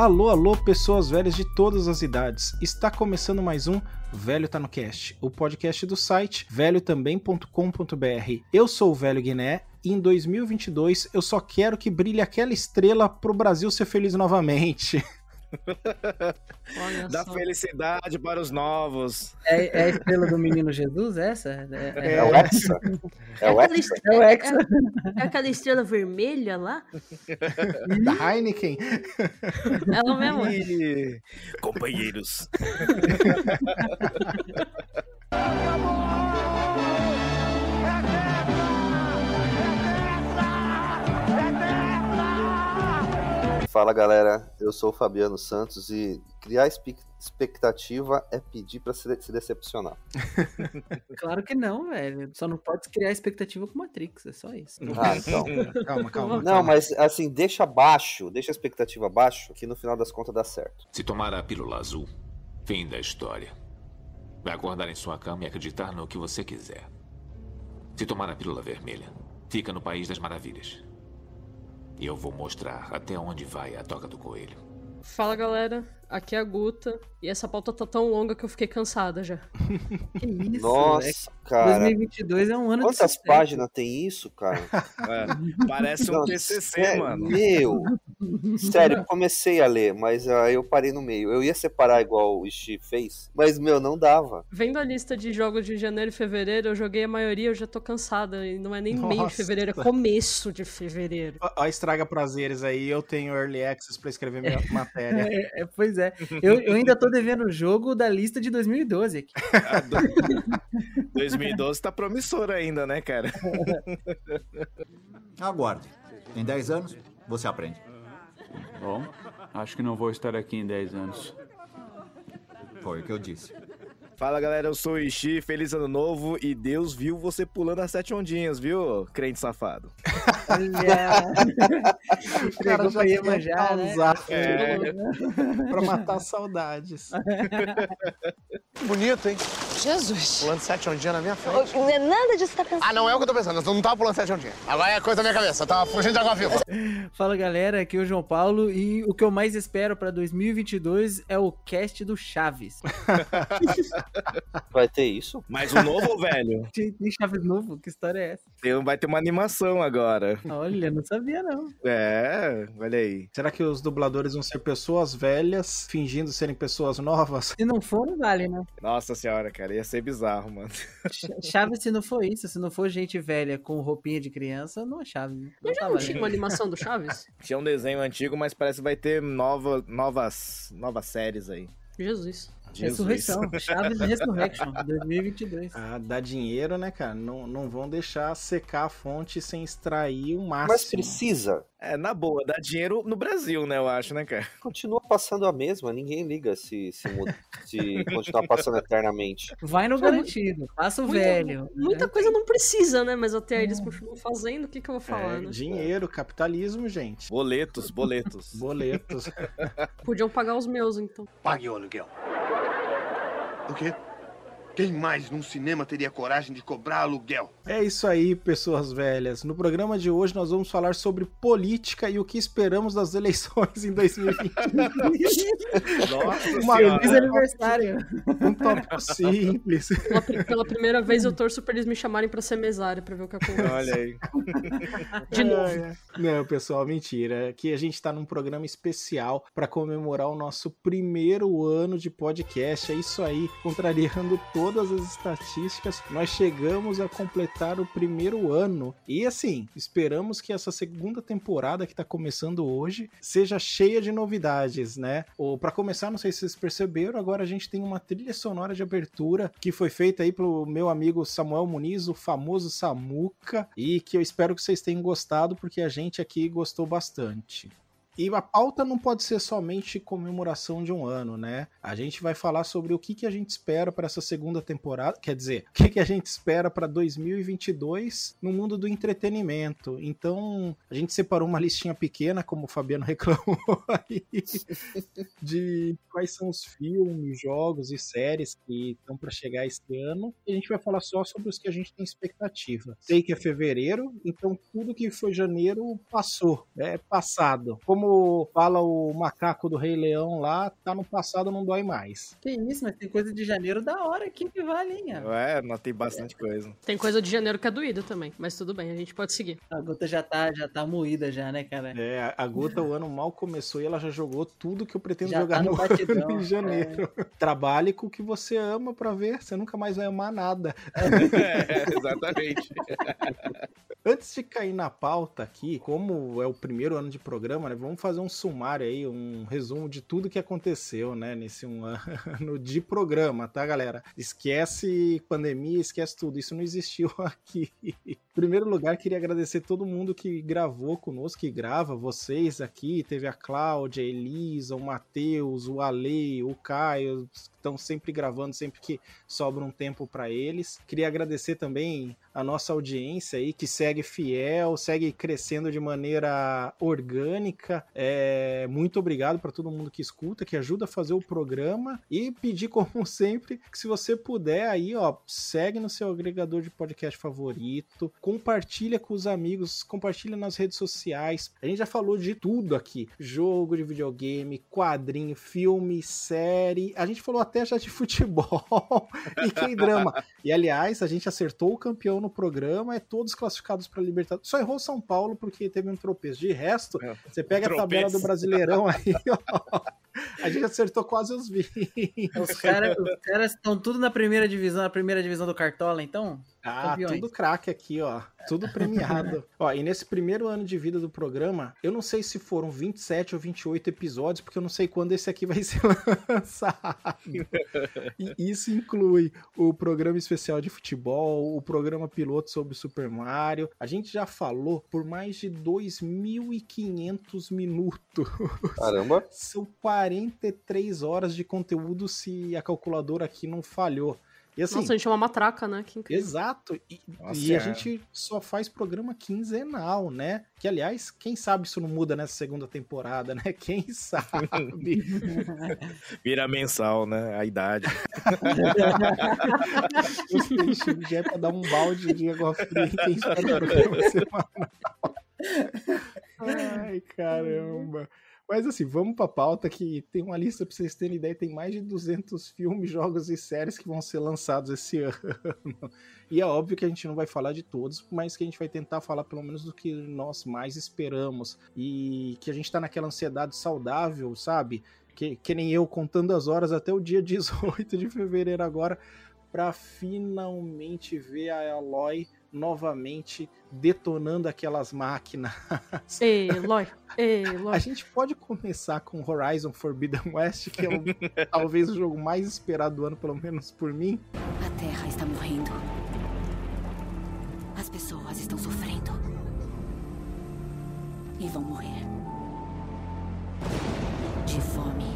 Alô, alô, pessoas velhas de todas as idades. Está começando mais um Velho Tá no Cast, o podcast do site velhotambém.com.br. Eu sou o Velho Guiné e em 2022 eu só quero que brilhe aquela estrela pro Brasil ser feliz novamente. Dá felicidade para os novos. É, é, a estrela do menino Jesus, essa? É, é, é o Hexa. É, o Hexa. É o Hexa. É, aquela estrela vermelha lá? Da Heineken. Ela mesmo. E... Companheiros. Fala galera, eu sou o Fabiano Santos e criar expectativa é pedir pra se, se decepcionar. Claro que não, velho. Só não pode criar expectativa com Matrix, é só isso. Ah, então. Calma, calma. Não, calma. mas assim, deixa baixo, deixa a expectativa baixo, que no final das contas dá certo. Se tomar a pílula azul, fim da história. Vai acordar em sua cama e acreditar no que você quiser. Se tomar a pílula vermelha, fica no País das Maravilhas. E eu vou mostrar até onde vai a toca do coelho. Fala galera, aqui é a Guta e essa pauta tá tão longa que eu fiquei cansada já. Que isso, Nossa, velho. cara. 2022 é um ano de Quantas sucesso. páginas tem isso, cara? É, parece um Não, TCC, mano. Meu, sério, eu comecei a ler, mas aí eu parei no meio. Eu ia separar igual o Steve fez, mas, meu, não dava. Vendo a lista de jogos de janeiro e fevereiro, eu joguei a maioria, eu já tô cansada. E não é nem meio de Nossa. fevereiro, é começo de fevereiro. Ó, estraga prazeres aí, eu tenho early access pra escrever minha matéria. É, é, pois é. Eu, eu ainda tô devendo o jogo da lista de 2012 aqui. A do- 2012 tá promissor ainda, né, cara? Aguarde. Em 10 anos, você aprende. Bom, acho que não vou estar aqui em 10 anos. Foi o que eu disse. Fala galera, eu sou o Ishi, feliz ano novo e Deus viu você pulando as sete ondinhas, viu, crente safado? Olha. Entregou pra Iemanjá, né? causar, É. pra matar saudades. Bonito, hein? Jesus. Pulando sete ondinhas na minha frente. Não é nada disso que tá pensando. Ah, não é o que eu tô pensando. Eu não tava pulando sete ondinhas. Agora é coisa da minha cabeça. Eu tava fugindo de água viva. Fala galera, aqui é o João Paulo e o que eu mais espero pra 2022 é o cast do Chaves. Vai ter isso? Mas o novo ou o velho? Tem Chaves novo? Que história é essa? Vai ter uma animação agora. Olha, não sabia não. É, olha aí. Será que os dubladores vão ser pessoas velhas fingindo serem pessoas novas? Se não for, não vale, né? Nossa senhora, cara, ia ser bizarro, mano. Ch- Chaves, se não for isso, se não for gente velha com roupinha de criança, não é Chaves. né? Não Eu já tá não tinha uma animação do Chaves? Tinha um desenho antigo, mas parece que vai ter nova, novas, novas séries aí. Jesus. Jesus. Ressurreição. Chaves Resurrection, 2022. Ah, dá dinheiro, né, cara? Não, não vão deixar secar a fonte sem extrair o máximo. Mas precisa. É, na boa, dá dinheiro no Brasil, né, eu acho, né, cara? Continua passando a mesma, ninguém liga se, se, muda- se continuar passando eternamente. Vai no garantido, passa o Muita- velho. Muita coisa não precisa, né? Mas até aí eles continuam fazendo, o que que eu vou falar, É, né? dinheiro, capitalismo, gente. Boletos, boletos. Boletos. Podiam pagar os meus, então. Pague o aluguel. O quê? Quem mais num cinema teria coragem de cobrar aluguel? É isso aí, pessoas velhas. No programa de hoje nós vamos falar sobre política e o que esperamos das eleições em 2020. Nossa Uma. Feliz aniversário. Um tópico simples. Pela, pri- pela primeira vez eu torço pra eles me chamarem pra ser mesário, pra ver o que acontece. Olha aí. De novo. Não, pessoal, mentira. Aqui a gente tá num programa especial para comemorar o nosso primeiro ano de podcast. É isso aí, contrariando todas as estatísticas. Nós chegamos a completar o primeiro ano. E assim, esperamos que essa segunda temporada que tá começando hoje seja cheia de novidades, né? Ou para começar, não sei se vocês perceberam, agora a gente tem uma trilha sonora de abertura que foi feita aí pelo meu amigo Samuel Muniz, o famoso Samuca, e que eu espero que vocês tenham gostado, porque a gente aqui gostou bastante. E a pauta não pode ser somente comemoração de um ano, né? A gente vai falar sobre o que, que a gente espera para essa segunda temporada, quer dizer, o que, que a gente espera para 2022 no mundo do entretenimento. Então, a gente separou uma listinha pequena, como o Fabiano reclamou aí, de quais são os filmes, jogos e séries que estão para chegar esse ano. E a gente vai falar só sobre os que a gente tem expectativa. Sei que é fevereiro, então tudo que foi janeiro passou, é passado. Como fala o macaco do Rei Leão lá, tá no passado, não dói mais. Que isso, mas tem coisa de janeiro da hora aqui que vale, hein? ó. É, não tem bastante coisa. Tem coisa de janeiro que é doído também, mas tudo bem, a gente pode seguir. A gota já tá, já tá moída já, né, cara? É, a- a Guta, o ano mal começou e ela já jogou tudo que eu pretendo Já jogar tá no no batidão, ano em janeiro. Trabalhe com o que você ama pra ver, você nunca mais vai amar nada. É, exatamente. Antes de cair na pauta aqui, como é o primeiro ano de programa, né, vamos fazer um sumário aí, um resumo de tudo que aconteceu, né, nesse um ano de programa, tá, galera? Esquece pandemia, esquece tudo, isso não existiu aqui. Primeiro lugar, queria agradecer todo mundo que gravou conosco, que grava, vocês aqui, teve a Cláudia, a Elisa, o Matheus, o Ale, o Caio, estão sempre gravando, sempre que sobra um tempo para eles. Queria agradecer também a nossa audiência aí, que segue fiel, segue crescendo de maneira orgânica. É, muito obrigado para todo mundo que escuta, que ajuda a fazer o programa. E pedir, como sempre, que se você puder aí, ó, segue no seu agregador de podcast favorito, compartilha com os amigos, compartilha nas redes sociais. A gente já falou de tudo aqui: jogo de videogame, quadrinho, filme, série. A gente falou até já de futebol e que drama. E aliás, a gente acertou o campeão no programa, é todos classificados para Libertadores. Só errou São Paulo porque teve um tropeço. De resto, você pega a tabela do Brasileirão aí, ó. A gente acertou quase os 20. Os caras os caras estão tudo na primeira divisão, na primeira divisão do Cartola, então? Ah, Campeões. tudo craque aqui, ó. Tudo premiado. ó, e nesse primeiro ano de vida do programa, eu não sei se foram 27 ou 28 episódios, porque eu não sei quando esse aqui vai ser lançado. E isso inclui o programa especial de futebol, o programa piloto sobre Super Mario. A gente já falou por mais de 2.500 minutos. Caramba. São 43 horas de conteúdo se a calculadora aqui não falhou. E assim, Nossa, a gente é uma matraca, né? Que incrível. Exato. E, Nossa, e a é. gente só faz programa quinzenal, né? Que, aliás, quem sabe isso não muda nessa segunda temporada, né? Quem sabe? Vira mensal, né? A idade. Os peixes já é pra dar um balde de água fria em quem espera o programa semanal. Ai, caramba. Mas assim, vamos pra pauta que tem uma lista pra vocês terem ideia, tem mais de 200 filmes, jogos e séries que vão ser lançados esse ano. E é óbvio que a gente não vai falar de todos, mas que a gente vai tentar falar pelo menos do que nós mais esperamos. E que a gente tá naquela ansiedade saudável, sabe? Que, que nem eu contando as horas até o dia 18 de fevereiro agora, pra finalmente ver a Aloy novamente detonando aquelas máquinas. Eloy, Eloy. A gente pode começar com Horizon Forbidden West, que é o, talvez o jogo mais esperado do ano, pelo menos por mim. A Terra está morrendo. As pessoas estão sofrendo. E vão morrer. De fome.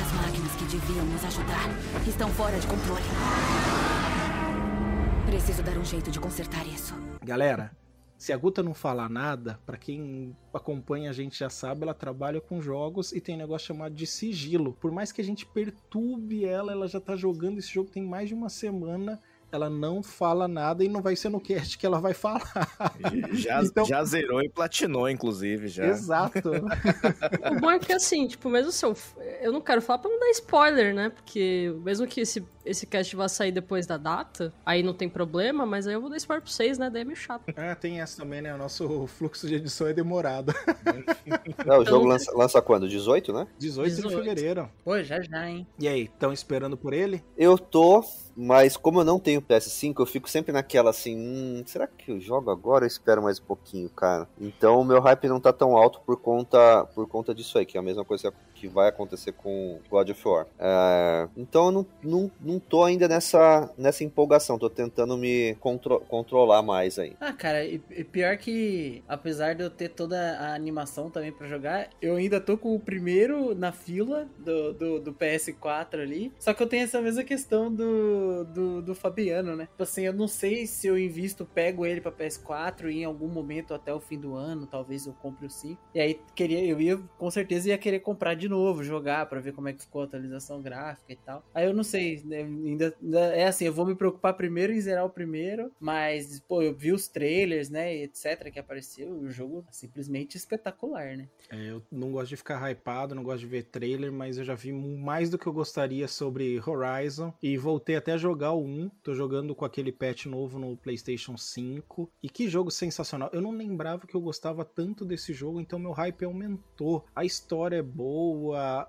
As máquinas que deviam nos ajudar estão fora de controle. Preciso dar um jeito de consertar isso. Galera, se a Guta não falar nada, pra quem acompanha a gente já sabe, ela trabalha com jogos e tem um negócio chamado de sigilo. Por mais que a gente perturbe ela, ela já tá jogando esse jogo tem mais de uma semana. Ela não fala nada e não vai ser no cast que ela vai falar. Já, Então- já zerou e platinou, inclusive, já. Exato. O bom é que assim, tipo, mesmo se eu. Eu não quero falar pra não dar spoiler, né? Porque mesmo que esse, esse cast vá sair depois da data, aí não tem problema, mas aí eu vou dar spoiler pra vocês, né? Daí é meio chato. Ah, tem essa também, né? O nosso fluxo de edição é demorado. Não, o jogo Então- lança, lança quando? 18, né? 18, de 18. fevereiro. Pô, já já, hein? E aí, estão esperando por ele? Eu tô, mas como eu não tenho PS5, eu fico sempre naquela assim, hum, será que eu jogo agora eu espero mais um pouquinho, cara? Então o meu hype não tá tão alto por conta, por conta disso aí, que é a mesma coisa que vai acontecer com God of War. É, então eu não, não, não tô ainda nessa, nessa empolgação, tô tentando me contro- controlar mais aí. Ah, cara, e, e pior que, apesar de eu ter toda a animação também pra jogar, eu ainda tô com o primeiro na fila do, do, do PS4 ali. Só que eu tenho essa mesma questão do, do, do Fabiano, né? Tipo assim, eu não sei se eu invisto, pego ele pra PS4 e em algum momento até o fim do ano, talvez eu compre o 5. E aí queria, eu ia, com certeza ia querer comprar de novo novo, jogar pra ver como é que ficou a atualização gráfica e tal. Aí eu não sei, né, ainda, ainda é assim, eu vou me preocupar primeiro em zerar o primeiro, mas, pô, eu vi os trailers, né, etc, que apareceu, o jogo simplesmente espetacular, né? É, eu não gosto de ficar hypado, não gosto de ver trailer, mas eu já vi mais do que eu gostaria sobre Horizon e voltei até a jogar o 1. Tô jogando com aquele patch novo no PlayStation 5. E que jogo sensacional! Eu não lembrava que eu gostava tanto desse jogo, então meu hype aumentou. A história é boa,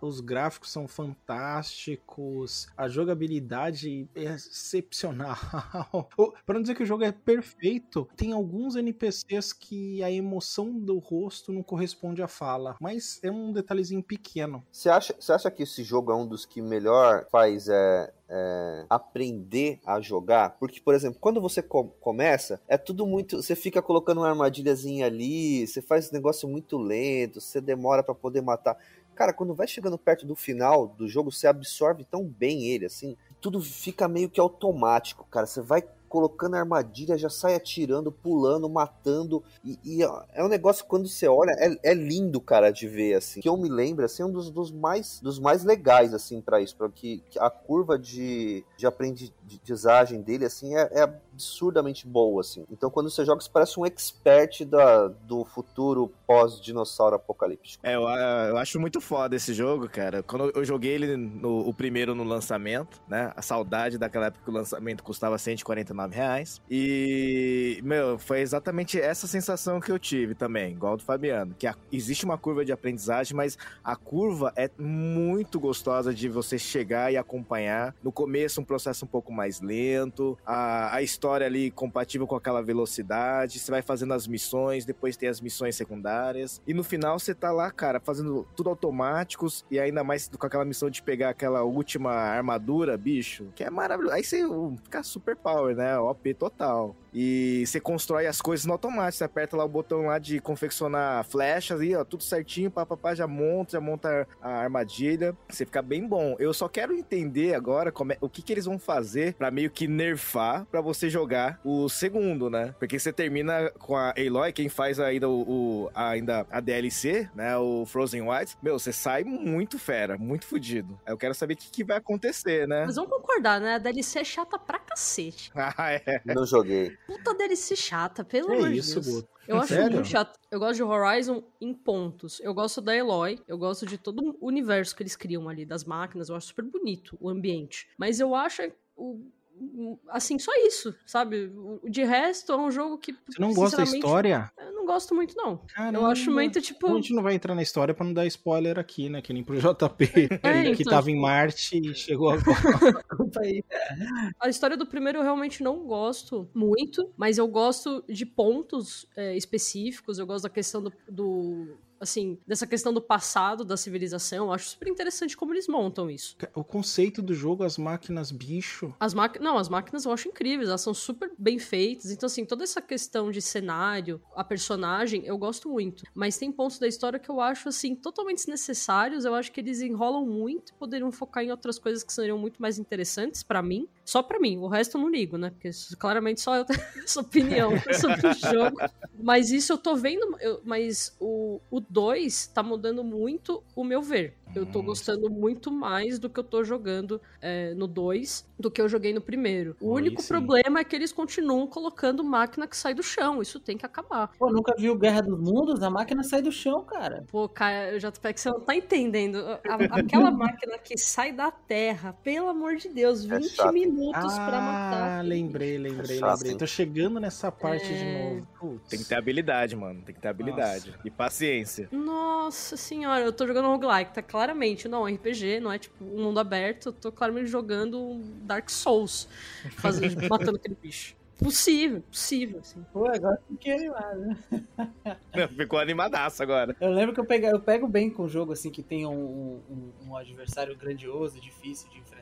os gráficos são fantásticos, a jogabilidade é excepcional. Para não dizer que o jogo é perfeito, tem alguns NPCs que a emoção do rosto não corresponde à fala, mas é um detalhezinho pequeno. Você acha, você acha que esse jogo é um dos que melhor faz é, é, aprender a jogar? Porque, por exemplo, quando você co começa, é tudo muito. Você fica colocando uma armadilhazinha ali, você faz negócio muito lento, você demora para poder matar. Cara, quando vai chegando perto do final do jogo, você absorve tão bem ele, assim, tudo fica meio que automático, cara. Você vai colocando armadilha, já sai atirando, pulando, matando. E, e é um negócio que quando você olha, é, é, lindo, cara, de ver, assim. Que eu me lembro, assim, um dos, dos mais, dos mais legais, assim, para isso. Porque a curva de, de aprendizagem dele, assim, é, é absurdamente boa, assim. Então, quando você joga, você parece um expert da, do futuro pós-dinossauro apocalíptico. É, eu, eu, acho muito foda esse jogo, cara. Quando eu joguei ele no, o primeiro no lançamento, né? A saudade daquela época que o lançamento custava 149 reais. E, meu, foi exatamente essa sensação que eu tive também, igual do Fabiano. Que a, existe uma curva de aprendizagem, mas a curva é muito gostosa de você chegar e acompanhar. No começo, um processo um pouco mais lento. A, a história história ali compatível com aquela velocidade, você vai fazendo as missões, depois tem as missões secundárias, e no final você tá lá, cara, fazendo tudo automáticos, e ainda mais com aquela missão de pegar aquela última armadura, bicho, que é maravilhoso. Aí você fica super power, né? OP total. E você constrói as coisas no automático. Você aperta lá o botão lá de confeccionar flechas e ó, tudo certinho, papapá, já monta, já monta a armadilha. Você fica bem bom. Eu só quero entender agora como é, o que, que eles vão fazer para meio que nerfar para você jogar o segundo, né? Porque você termina com a Aloy, quem faz ainda o, o ainda a DLC, né? O Frozen Wilds. Meu, você sai muito fera, muito fodido. Eu quero saber o que, que vai acontecer, né? Mas vamos concordar, né? A DLC é chata pra cacete. ah, é. Não joguei puta DLC chata, pelo é amor de isso, Deus. Guto? Eu acho Sério? muito chato. Eu gosto de Horizon em pontos. Eu gosto da Eloy, eu gosto de todo o universo que eles criam ali, das máquinas. Eu acho super bonito o ambiente. Mas eu acho o, assim, só isso, sabe? De resto, é um jogo que. Você não gosta da história? Eu não gosto muito, não. Caramba. Eu acho muito, tipo. A gente não vai entrar na história pra não dar spoiler aqui, né? Que nem pro JP, É, que então, tava em Marte e chegou agora. A história do primeiro eu realmente não gosto muito, mas eu gosto de pontos é, específicos. Eu gosto da questão do, do- assim, dessa questão do passado da civilização. Eu acho super interessante como eles montam isso. o conceito do jogo, as máquinas bicho. As máquinas, não, as máquinas eu acho incríveis, elas são super bem feitas. Então, assim, toda essa questão de cenário, a personagem, eu gosto muito. Mas tem pontos da história que eu acho, assim, totalmente desnecessários. Eu acho que eles enrolam muito, poderiam focar em outras coisas que seriam muito mais interessantes pra mim. Só pra mim, o resto eu não ligo, né? Porque claramente só eu tenho essa opinião sobre o jogo. Mas isso eu tô vendo, eu- mas o, o 2 tá mudando muito o meu ver. Eu tô gostando muito mais do que eu tô jogando é, no 2 do que eu joguei no primeiro. O Aí único sim. problema é que eles continuam colocando máquina que sai do chão. Isso tem que acabar. Pô, nunca viu Guerra dos Mundos? A máquina sai do chão, cara. Pô, cara, JPEG, você não tá entendendo. A- aquela máquina que sai da terra, pelo amor de Deus, 20 chato. minutos pra matar. Ah, lembrei, lembrei, lembrei. Tô chegando nessa parte É. de novo. Putz. Tem que ter habilidade, mano. Tem que ter habilidade. E paciência. Nossa senhora, eu tô jogando roguelike, tá claramente, não, RPG, não é tipo um mundo aberto, eu tô claramente jogando Dark Souls, fazendo, matando aquele bicho. Possível, possível, assim. Pô, agora fiquei animado, né? Ficou animadaço agora. Eu lembro que eu pego, eu pego bem com o jogo, assim, que tem um, um- um adversário grandioso, difícil de enfrentar,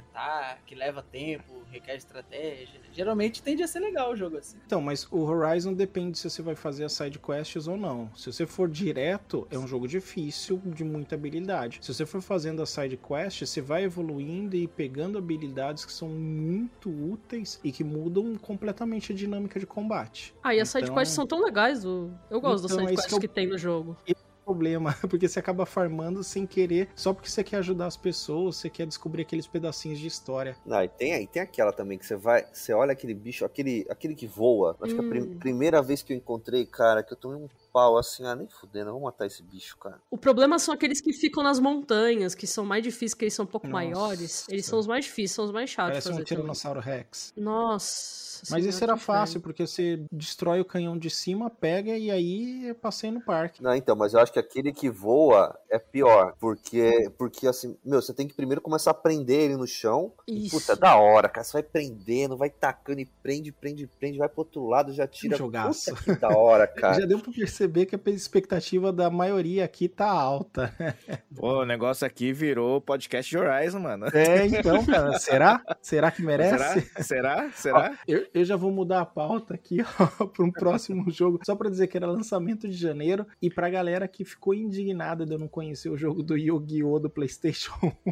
que leva tempo, requer estratégia. Geralmente tende a ser legal o jogo, assim. Então, mas o Horizon depende se você vai fazer as side quests ou não. Se você for direto, é um jogo difícil, de muita habilidade. Se você for fazendo as side quests, você vai evoluindo e pegando habilidades que são muito úteis e que mudam completamente a dinâmica de combate. Ah, e as Então- sidequests são tão legais, o- eu gosto Então, das é isso sidequests que eu- que tem no jogo. Problema, porque você acaba farmando sem querer, só porque você quer ajudar as pessoas, você quer descobrir aqueles pedacinhos de história. Não, e tem, e tem aquela também que você vai, você olha aquele bicho, aquele, aquele que voa. Acho que a prim- Hum. primeira vez que eu encontrei, cara, que eu tomei um pau assim, ah, nem fudendo, eu vou matar esse bicho, cara. O problema são aqueles que ficam nas montanhas, que são mais difíceis, que eles são um pouco Nossa. maiores. Eles são os mais difíceis, são os mais chatos Parece um fazer também. Tiranossauro Rex. Nossa. Mas esse era fácil, porque você destrói o canhão de cima, pega e aí passei no parque. Não, então, mas eu acho que aquele que voa é pior, porque, porque assim, meu, você tem que primeiro começar a prender ele no chão. E, Isso. puta, é da hora, cara. Você vai prendendo, vai tacando e prende, prende, prende, vai pro outro lado, já tira. jogaço. Puta, que da hora, cara. Já deu pra perceber que a expectativa da maioria aqui tá alta. Pô, o negócio aqui virou podcast de Horizon, mano. É, então, cara, será? Será que merece? Será? Será? Será? Ó, eu, eu já vou mudar a pauta aqui ó, para um próximo jogo, só pra dizer que era lançamento de janeiro e pra galera que ficou indignada de eu não conhecer o jogo do Yu-Gi-Oh! do PlayStation 1.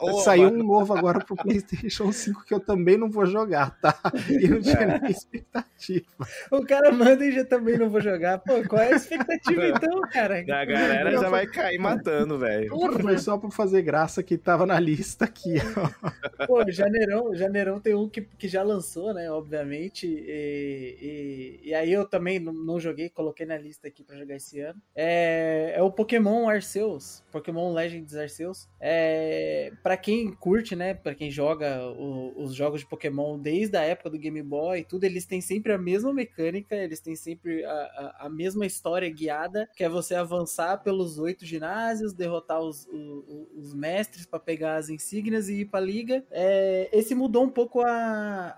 Ô, Saiu mano. um novo agora pro PlayStation 5 que eu também não vou jogar, tá? E não tinha É. nem expectativa. O cara manda e já também não vou jogar. Pô, qual é a expectativa então, cara? A galera já vai cair matando, velho. Foi só pra fazer graça que tava na lista aqui, ó. Pô, Janeirão, Janeirão tem um que, que já lançou, né? Obviamente. E, e, e aí eu também não, não joguei, coloquei na lista aqui pra jogar esse ano. É, é o Pokémon Arceus. Pokémon Legends Arceus. É, pra quem curte, né? Pra quem joga o- os jogos de Pokémon desde a época do Game Boy e tudo, eles têm sempre a mesma mecânica, eles têm sempre a, a, a mesma história guiada, que é você avançar pelos oito ginásios, derrotar os, o- o- os mestres pra pegar as insígnias e ir pra liga. É, esse mudou um pouco a,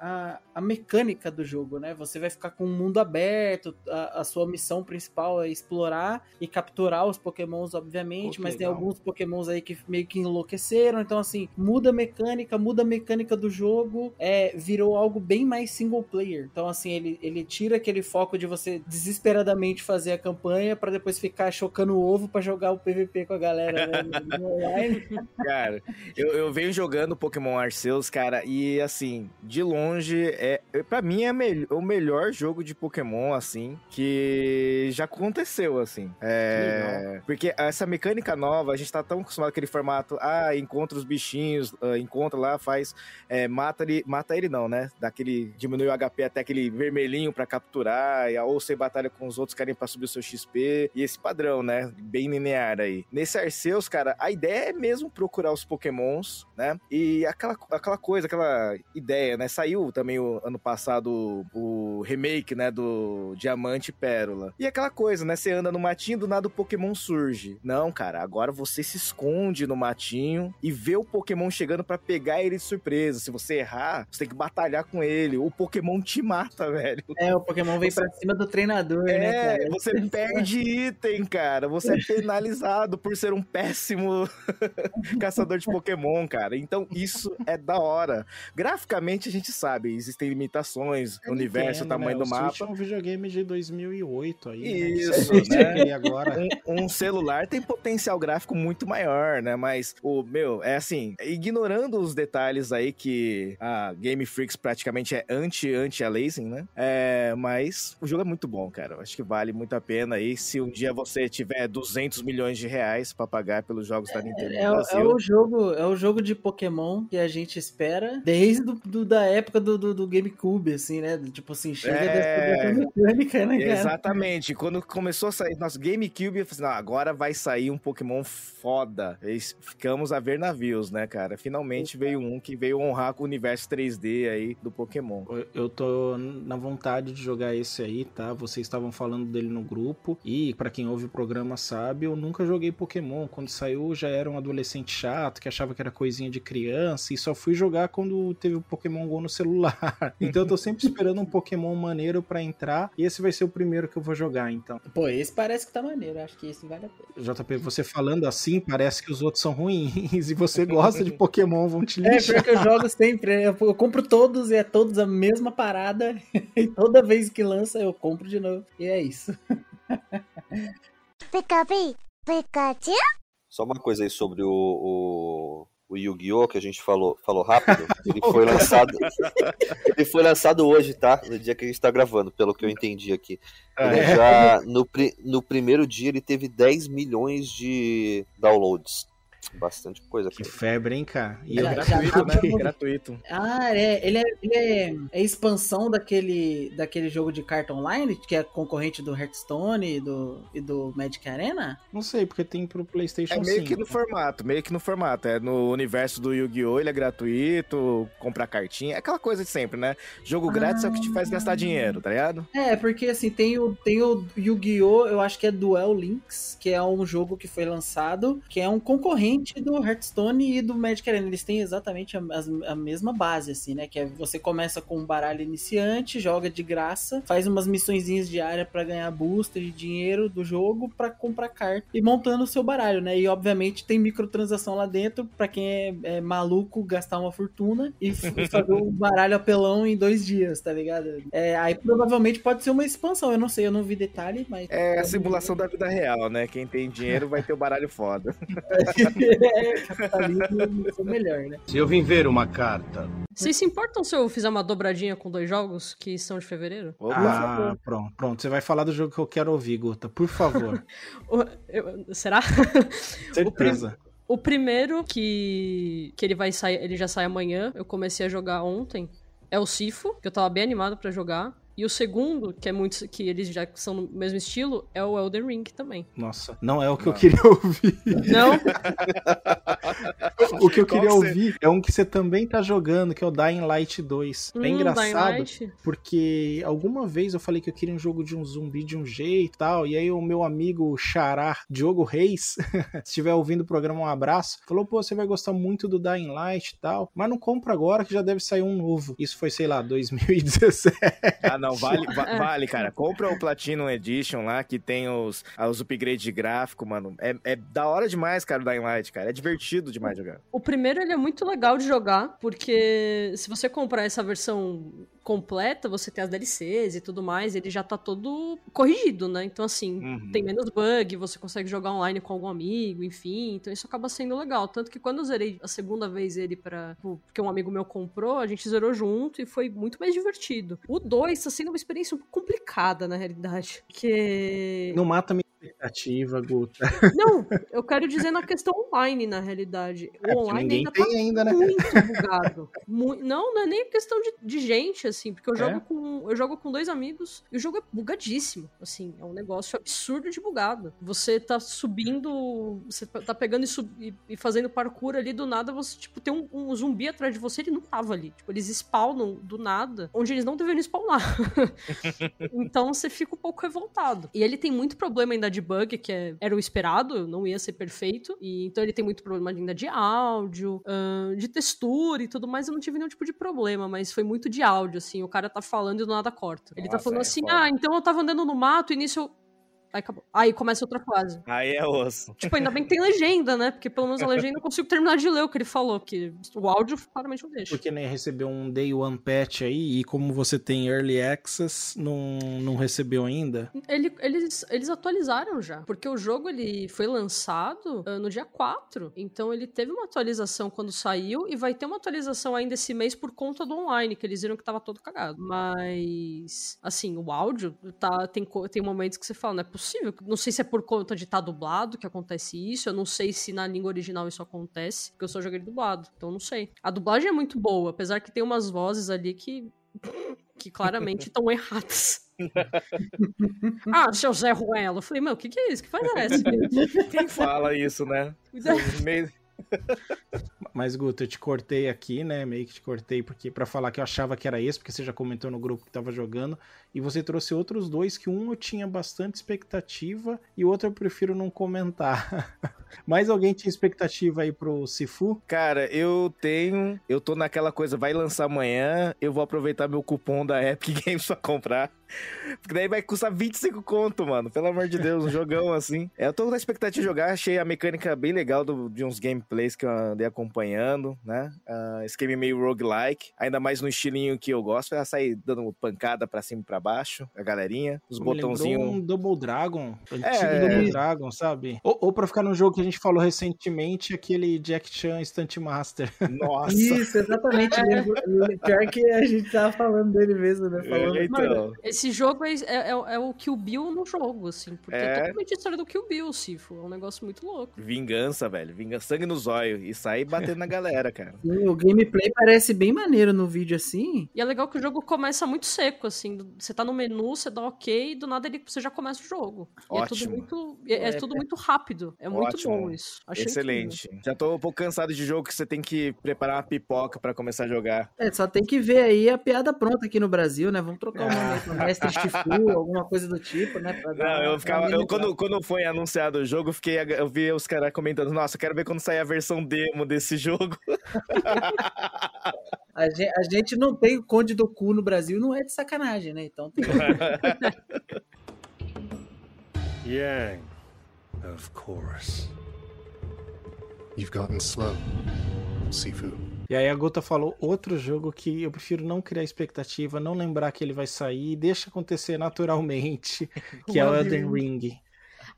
a, a mecânica do jogo, né? Você vai ficar com um mundo aberto, a, a sua missão principal é explorar e capturar os pokémons, obviamente, mas tem legal. alguns pokémons aí que meio que enlouqueceram, então assim, muda a mecânica, muda a mecânica do jogo, é, virou algo bem mais single player. Então assim, ele, ele tira aquele foco de você desesperadamente fazer a campanha pra depois ficar chocando o ovo pra jogar o PVP com a galera né, online. Cara, eu, eu venho jogando Pokémon Arceus, cara, e assim, de longe, é, para mim é mel- o melhor jogo de Pokémon, assim, que já aconteceu, assim. É, porque essa mecânica nova, a gente tá tão acostumado com aquele formato, ah, encontra os bichinhos, ah, encontra lá, faz, é, mata ele, mata ele não, né? Daquele, diminui o HP até aquele vermelhinho pra capturar, ou você batalha com os outros querem pra subir o seu XP, e esse padrão, né? Bem linear aí. Nesse Arceus, cara, a ideia é mesmo procurar os pokémons, né? E aquela, aquela coisa, aquela ideia, né? Saiu também o ano passado o remake, né? Do Diamante e Pérola. E aquela coisa, né? Você anda no matinho, do nada o Pokémon surge. Não, cara, agora você se esconde no matinho e vê o Pokémon chegando pra pegar ele de surpresa. Se você errar, você tem que batalhar com ele. O Pokémon te mata, velho. É, o Pokémon vem pra cima do treinador, né, É, você perde item, cara. Você é penalizado por ser um péssimo caçador de Pokémon, cara. Então, isso é da hora. Graficamente, a gente sabe, existem limitações, universo, Entendo, tamanho né? do o mapa. Switch é um videogame de 2008 aí. Isso, né? né? Agora... Um, um celular tem potencial gráfico muito maior, né? Mas o meu é assim, ignorando os detalhes aí que a Game Freaks praticamente é anti anti aliasing, né? É, mas o jogo é muito bom, cara. Eu acho que vale muito a pena aí se um dia você tiver 200 milhões de reais pra pagar pelos jogos da Nintendo É, é Brasil. o jogo, é o jogo de Pokémon que a gente espera desde do, do- da época do, do, do GameCube, assim, né? Tipo assim, chega É. mecânica, né, cara? Exatamente. Quando começou a sair nosso GameCube, eu falei assim, não, agora vai sair um Pokémon foda. E ficamos a ver navios, né, cara? Finalmente veio um que veio honrar com o universo 3D aí do Pokémon. Eu- Eu tô na vontade de jogar esse aí, tá? Vocês estavam falando dele no grupo. E pra quem ouve o programa sabe, eu nunca joguei Pokémon. Quando saiu, já era um adolescente chato que achava que era coisinha de criança. E só fui jogar quando teve o Pokémon Go no celular. Então eu tô sempre esperando um Pokémon maneiro pra entrar. E esse vai ser o primeiro que eu vou jogar, então. Pô, esse parece que tá maneiro, acho que esse vale a pena. JP, você falando assim, parece que os outros são ruins. E você gosta de Pokémon, vão te É, lixar. pior que eu jogo sempre, né? eu, eu compro todos e é todos a mesma parada. E toda vez que lança eu compro de novo. E é isso. Pikachu, Pikachu. Só uma coisa aí sobre o, o, o Yu-Gi-Oh! que a gente falou, falou rápido, ele foi lançado. ele foi lançado hoje, tá? No dia que a gente tá gravando, pelo que eu entendi aqui. Ele É. já. No, no primeiro dia ele teve 10 milhões de downloads. Bastante coisa. Que febre, hein, cara? E eu- já Gratuito, né? Gratuito. Ah, é, ele, é, ele é, é expansão daquele, daquele jogo de carta online, que é concorrente do Hearthstone e do, e do Magic Arena? Não sei, porque tem pro PlayStation É meio 5. que no formato, meio que no formato. É no universo do Yu-Gi-Oh! ele é gratuito, comprar cartinha, é aquela coisa de sempre, né? Jogo grátis é o que te faz gastar dinheiro, tá ligado? É, porque assim, tem o, tem o Yu-Gi-Oh! Eu acho que é Duel Links, que é um jogo que foi lançado, que é um concorrente do Hearthstone e do Magic Arena. Eles têm exatamente a, as- a mesma base, assim, né? Que é você começa com um baralho iniciante, joga de graça, faz umas missõezinhas diárias pra ganhar booster de dinheiro do jogo pra comprar carta e montando o seu baralho, né? E obviamente tem microtransação lá dentro pra quem é, é maluco gastar uma fortuna e, e fazer um baralho apelão em dois dias, tá ligado? É, aí provavelmente pode ser uma expansão, eu não sei, eu não vi detalhe, mas. É a simulação da vida real, né? Quem tem dinheiro vai ter o baralho foda. é, capitalismo é o melhor, né? Se eu vim ver uma carta. Vocês se importam se eu fizer uma dobradinha com dois jogos que são de fevereiro? Ah, pronto, pronto. Você vai falar do jogo que eu quero ouvir, Guta, por favor. O- eu- será? Certeza. O primeiro que, que ele vai sair, ele já sai amanhã, eu comecei a jogar ontem, é o Sifo, que eu tava bem animado pra jogar. E o segundo, que é muito que eles já são no mesmo estilo, é o Elden Ring também. Nossa, não é o que eu queria ouvir. Não? o que eu Qual queria que você- ouvir é um que você também tá jogando, que é o Dying Light 2. Hum, é engraçado, Dying Light. porque alguma vez eu falei que eu queria um jogo de um zumbi de um jeito e tal, e aí o meu amigo Xará, Diogo Reis, se estiver ouvindo o programa, um abraço, falou, pô, você vai gostar muito do Dying Light e tal, mas não compra agora que já deve sair um novo. Isso foi, sei lá, 2017. Ah, não, vale, va- vale, cara. Compra o Platinum Edition lá, que tem os, ah, os upgrades de gráfico, mano. É, é da hora demais, cara, o Dying Light, cara. É divertido demais jogar. O primeiro ele é muito legal de jogar, porque se você comprar essa versão completa, você tem as DLCs e tudo mais, ele já tá todo corrigido, né? Então, assim, Uhum. tem menos bug, você consegue jogar online com algum amigo, enfim. Então, isso acaba sendo legal. Tanto que quando eu zerei a segunda vez ele para Porque um amigo meu comprou, a gente zerou junto e foi muito mais divertido. O 2 tá sendo uma experiência um pouco complicada, na realidade. Porque. Não mata minha expectativa, Guta. Não, eu quero dizer na questão online, na realidade. É, O porque online ainda tem tá ainda, né? muito bugado. Mu- não, não é nem questão de, de gente, assim, porque eu É? jogo com eu jogo com dois amigos e o jogo é bugadíssimo, assim, é um negócio absurdo de bugado. Você tá subindo, você tá pegando e, sub- e- e fazendo parkour ali do nada, você tipo tem um, um zumbi atrás de você, ele não tava ali. Tipo, eles spawnam do nada, onde eles não deveriam spawnar. então você fica um pouco revoltado. E ele tem muito problema ainda de bug, que é- era o esperado, não ia ser perfeito. E então ele tem muito problema ainda de áudio, ahn, de textura e tudo mais. Eu não tive nenhum tipo de problema, mas foi muito de áudio, assim. O cara tá falando e do nada corta. Ele tá Nossa, falando é assim: foda. ah, então eu tava andando no mato e nisso eu. Aí acabou. Aí começa outra fase. Aí é osso. Tipo, ainda bem que tem legenda, né? Porque pelo menos a legenda eu consigo terminar de ler o que ele falou, porque o áudio claramente não deixa. Porque nem recebeu um Day One Patch aí, e como você tem Early Access, não, não recebeu ainda. Ele- eles, eles atualizaram já, porque o jogo ele foi lançado ah, no dia 4, então ele teve uma atualização quando saiu e vai ter uma atualização ainda esse mês por conta do online, que eles viram que tava todo cagado. Mas, assim, o áudio tá, tem, tem momentos que você fala, não é possível. Não sei se é por conta de estar dublado que acontece isso, eu não sei se na língua original isso acontece, porque eu só joguei dublado, então não sei. A dublagem é muito boa, apesar que tem umas vozes ali que que claramente estão erradas. ah, seu Zé Ruelo. Eu falei, meu, o que, que é isso? Que faz é essa? Quem fala isso, né? Meio- Mas, Guto, eu te cortei aqui, né? Meio que te cortei porque para falar que eu achava que era esse, porque você já comentou no grupo que tava jogando. E você trouxe outros dois que um eu tinha bastante expectativa e o outro eu prefiro não comentar. Mais alguém tinha expectativa aí pro Sifu? Cara, eu tenho. Eu tô naquela coisa, vai lançar amanhã. Eu vou aproveitar meu cupom da Epic Games pra comprar. Porque daí vai custar 25 conto, mano. Pelo amor de Deus, um jogão assim. É, eu tô na expectativa de jogar, achei a mecânica bem legal do- de uns gameplays que eu andei acompanhando, né? Ah, esse game meio roguelike, ainda mais no estilinho que eu gosto, é sair dando pancada pra cima e pra baixo, a galerinha, os botãozinhos. um Double Dragon, É. Double Dragon, sabe? Ou, ou pra ficar num jogo que a gente falou recentemente, aquele Jack Chan Stunt Master. Nossa! Isso, exatamente. lembro- Pior que a gente tava falando dele mesmo, né? Falando, É, então. Mano, esse jogo é, é, é- é o Kill Bill no jogo, assim. Porque é, É. totalmente a história do Kill Bill, Sifo. É um negócio muito louco. Vingança, velho. Vingança, sangue nos olhos. E sair batendo na galera, cara. Sim, o gameplay parece bem maneiro no vídeo assim. E é legal que o jogo começa muito seco, assim. Você tá no menu, você dá ok, e do nada ele, você já começa o jogo. E é tudo Ótimo. muito. É, é tudo é. muito rápido. É muito Ótimo. bom isso. Achei Excelente. incrível. Já tô um pouco cansado de jogo que você tem que preparar uma pipoca pra começar a jogar. É, só tem que ver aí a piada pronta aqui no Brasil, né? Vamos trocar o nome aí pra Mestre Shifu, alguma coisa do tipo, né? Pra dar Não, eu ficava. Eu, quando, quando foi anunciado o jogo, eu fiquei. Eu vi os caras comentando, nossa, eu quero ver quando sair a versão demo desse jogo. A gente, a gente não tem o Conde do Cu no Brasil, não é de sacanagem, né? Então tem. Yang, of course. You've gotten slow, Sifu. E aí a Gota falou outro jogo que eu prefiro não criar expectativa, não lembrar que ele vai sair, deixa acontecer naturalmente, que é o Elden Ring.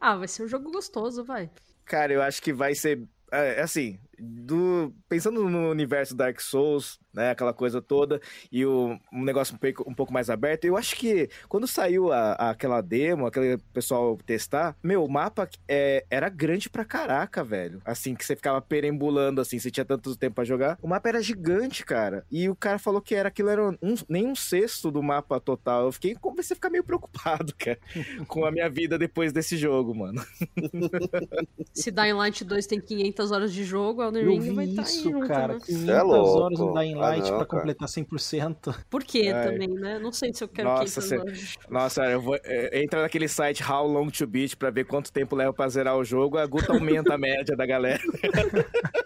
Ah, vai ser um jogo gostoso, vai. Cara, eu acho que vai ser. é, assim, do, pensando no universo Dark Souls, né, aquela coisa toda, e o, um negócio um pouco, um pouco mais aberto, eu acho que quando saiu a, a- aquela demo, aquele pessoal testar, meu, o mapa é, era grande pra caraca, velho. Assim, que você ficava perambulando, assim, você tinha tanto tempo pra jogar. O mapa era gigante, cara. E o cara falou que era aquilo era um, nem um sexto do mapa total. Eu fiquei, comecei a ficar meio preocupado, cara, com a minha vida depois desse jogo, mano. Se Dying Light 2 tem 500 horas de jogo, Elden Eu Ring vai vi estar aí isso, junto, cara, né? 500 é louco. horas no Dying Ah, Light não, pra cara. completar 100%. Por quê Ai. também, né? Não sei se eu quero Nossa, 500 cê- horas. Nossa, eu vou. é, entra naquele site How Long to Beat pra ver quanto tempo leva pra zerar o jogo, a Guta aumenta a média da galera.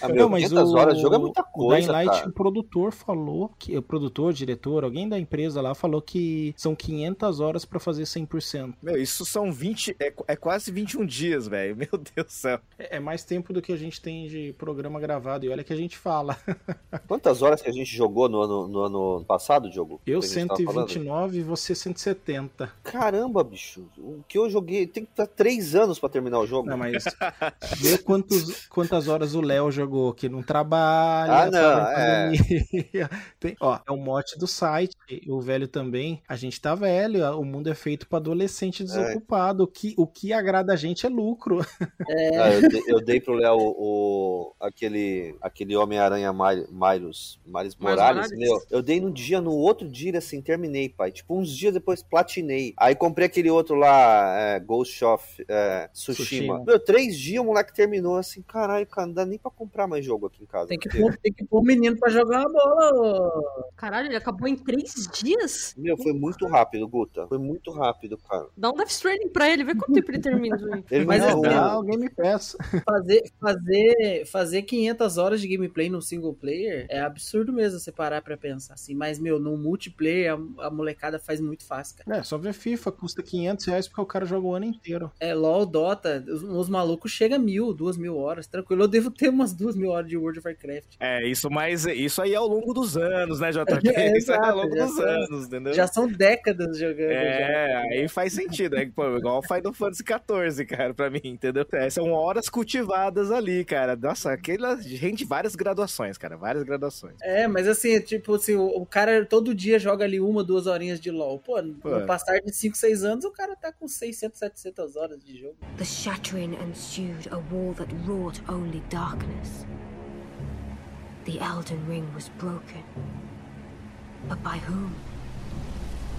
Ah, meu, 500 horas de jogo é muita O coisa, Dying Light, o produtor falou, que o produtor, diretor, alguém da empresa lá falou que são 500 horas pra fazer 100%. Meu, isso são 20. É, é quase 21 dias, velho. Meu Deus do céu. É é mais tempo do que a gente tem de programa gravado, e olha que a gente fala. Quantas horas que a gente jogou no ano, no ano passado, jogo? Eu Que a gente tava falando? 129 e você 170. Caramba, bicho. O que eu joguei. Tem que estar três anos pra terminar o jogo. Não, mas vê quantos, quantas horas o Léo jogou, que não trabalha, Ah, não, é. Tem, ó, é o mote do site, o velho também. A gente tá velho, o mundo é feito pra adolescente desocupado. O, que, o que agrada a gente é lucro. Ah, eu, dei, eu dei pro Léo o, aquele, aquele Homem-Aranha Miles, Miles, Miles Morales, Morales? meu. Eu dei num dia, no outro dia, assim, terminei, pai. Tipo, uns dias depois platinei. Aí comprei aquele outro lá, é, Ghost of é, Tsushima. Tsushima. Meu, três dias o moleque terminou assim, caralho, cara, não dá nem pra comprar mais jogo aqui em casa. Tem que pôr, tem que pôr o menino pra jogar a bola. ô. Caralho, ele acabou em 3 dias? Meu, foi muito rápido, Guta. Foi muito rápido, cara. Dá um Death Stranding pra ele, vê quanto tempo ele termina. gente. Ele Mas me assim, deu- Ah, o Game Pass. Fazer, fazer, fazer 500 horas de gameplay no single player é absurdo mesmo você parar pra pensar assim. Mas, meu, no multiplayer a, a molecada faz muito fácil, cara. É, só ver FIFA, custa 500 reais porque o cara joga o ano inteiro. É, LOL, Dota, os, os malucos chegam a mil, duas mil horas, tranquilo. Eu devo ter umas duas mil horas de World of Warcraft. É, isso, mas isso aí é ao longo dos anos, né, JP? É, isso aí é ao longo já dos são- anos, entendeu? Já são décadas jogando. É, já. aí faz sentido. É pô, igual Final Fantasy XIV, cara, pra mim, entendeu? É, são horas cultivadas ali, cara. Nossa, aquela gente, várias graduações, cara, várias graduações. É, mas assim, tipo, assim, o, o cara todo dia joga ali uma, duas horinhas de LOL. Pô, Pô. no passar de 5, 6 anos, o cara tá com 600, 700 horas de jogo. The shattering ensued, a wall that wrought only darkness. The Elden Ring was broken. But by whom?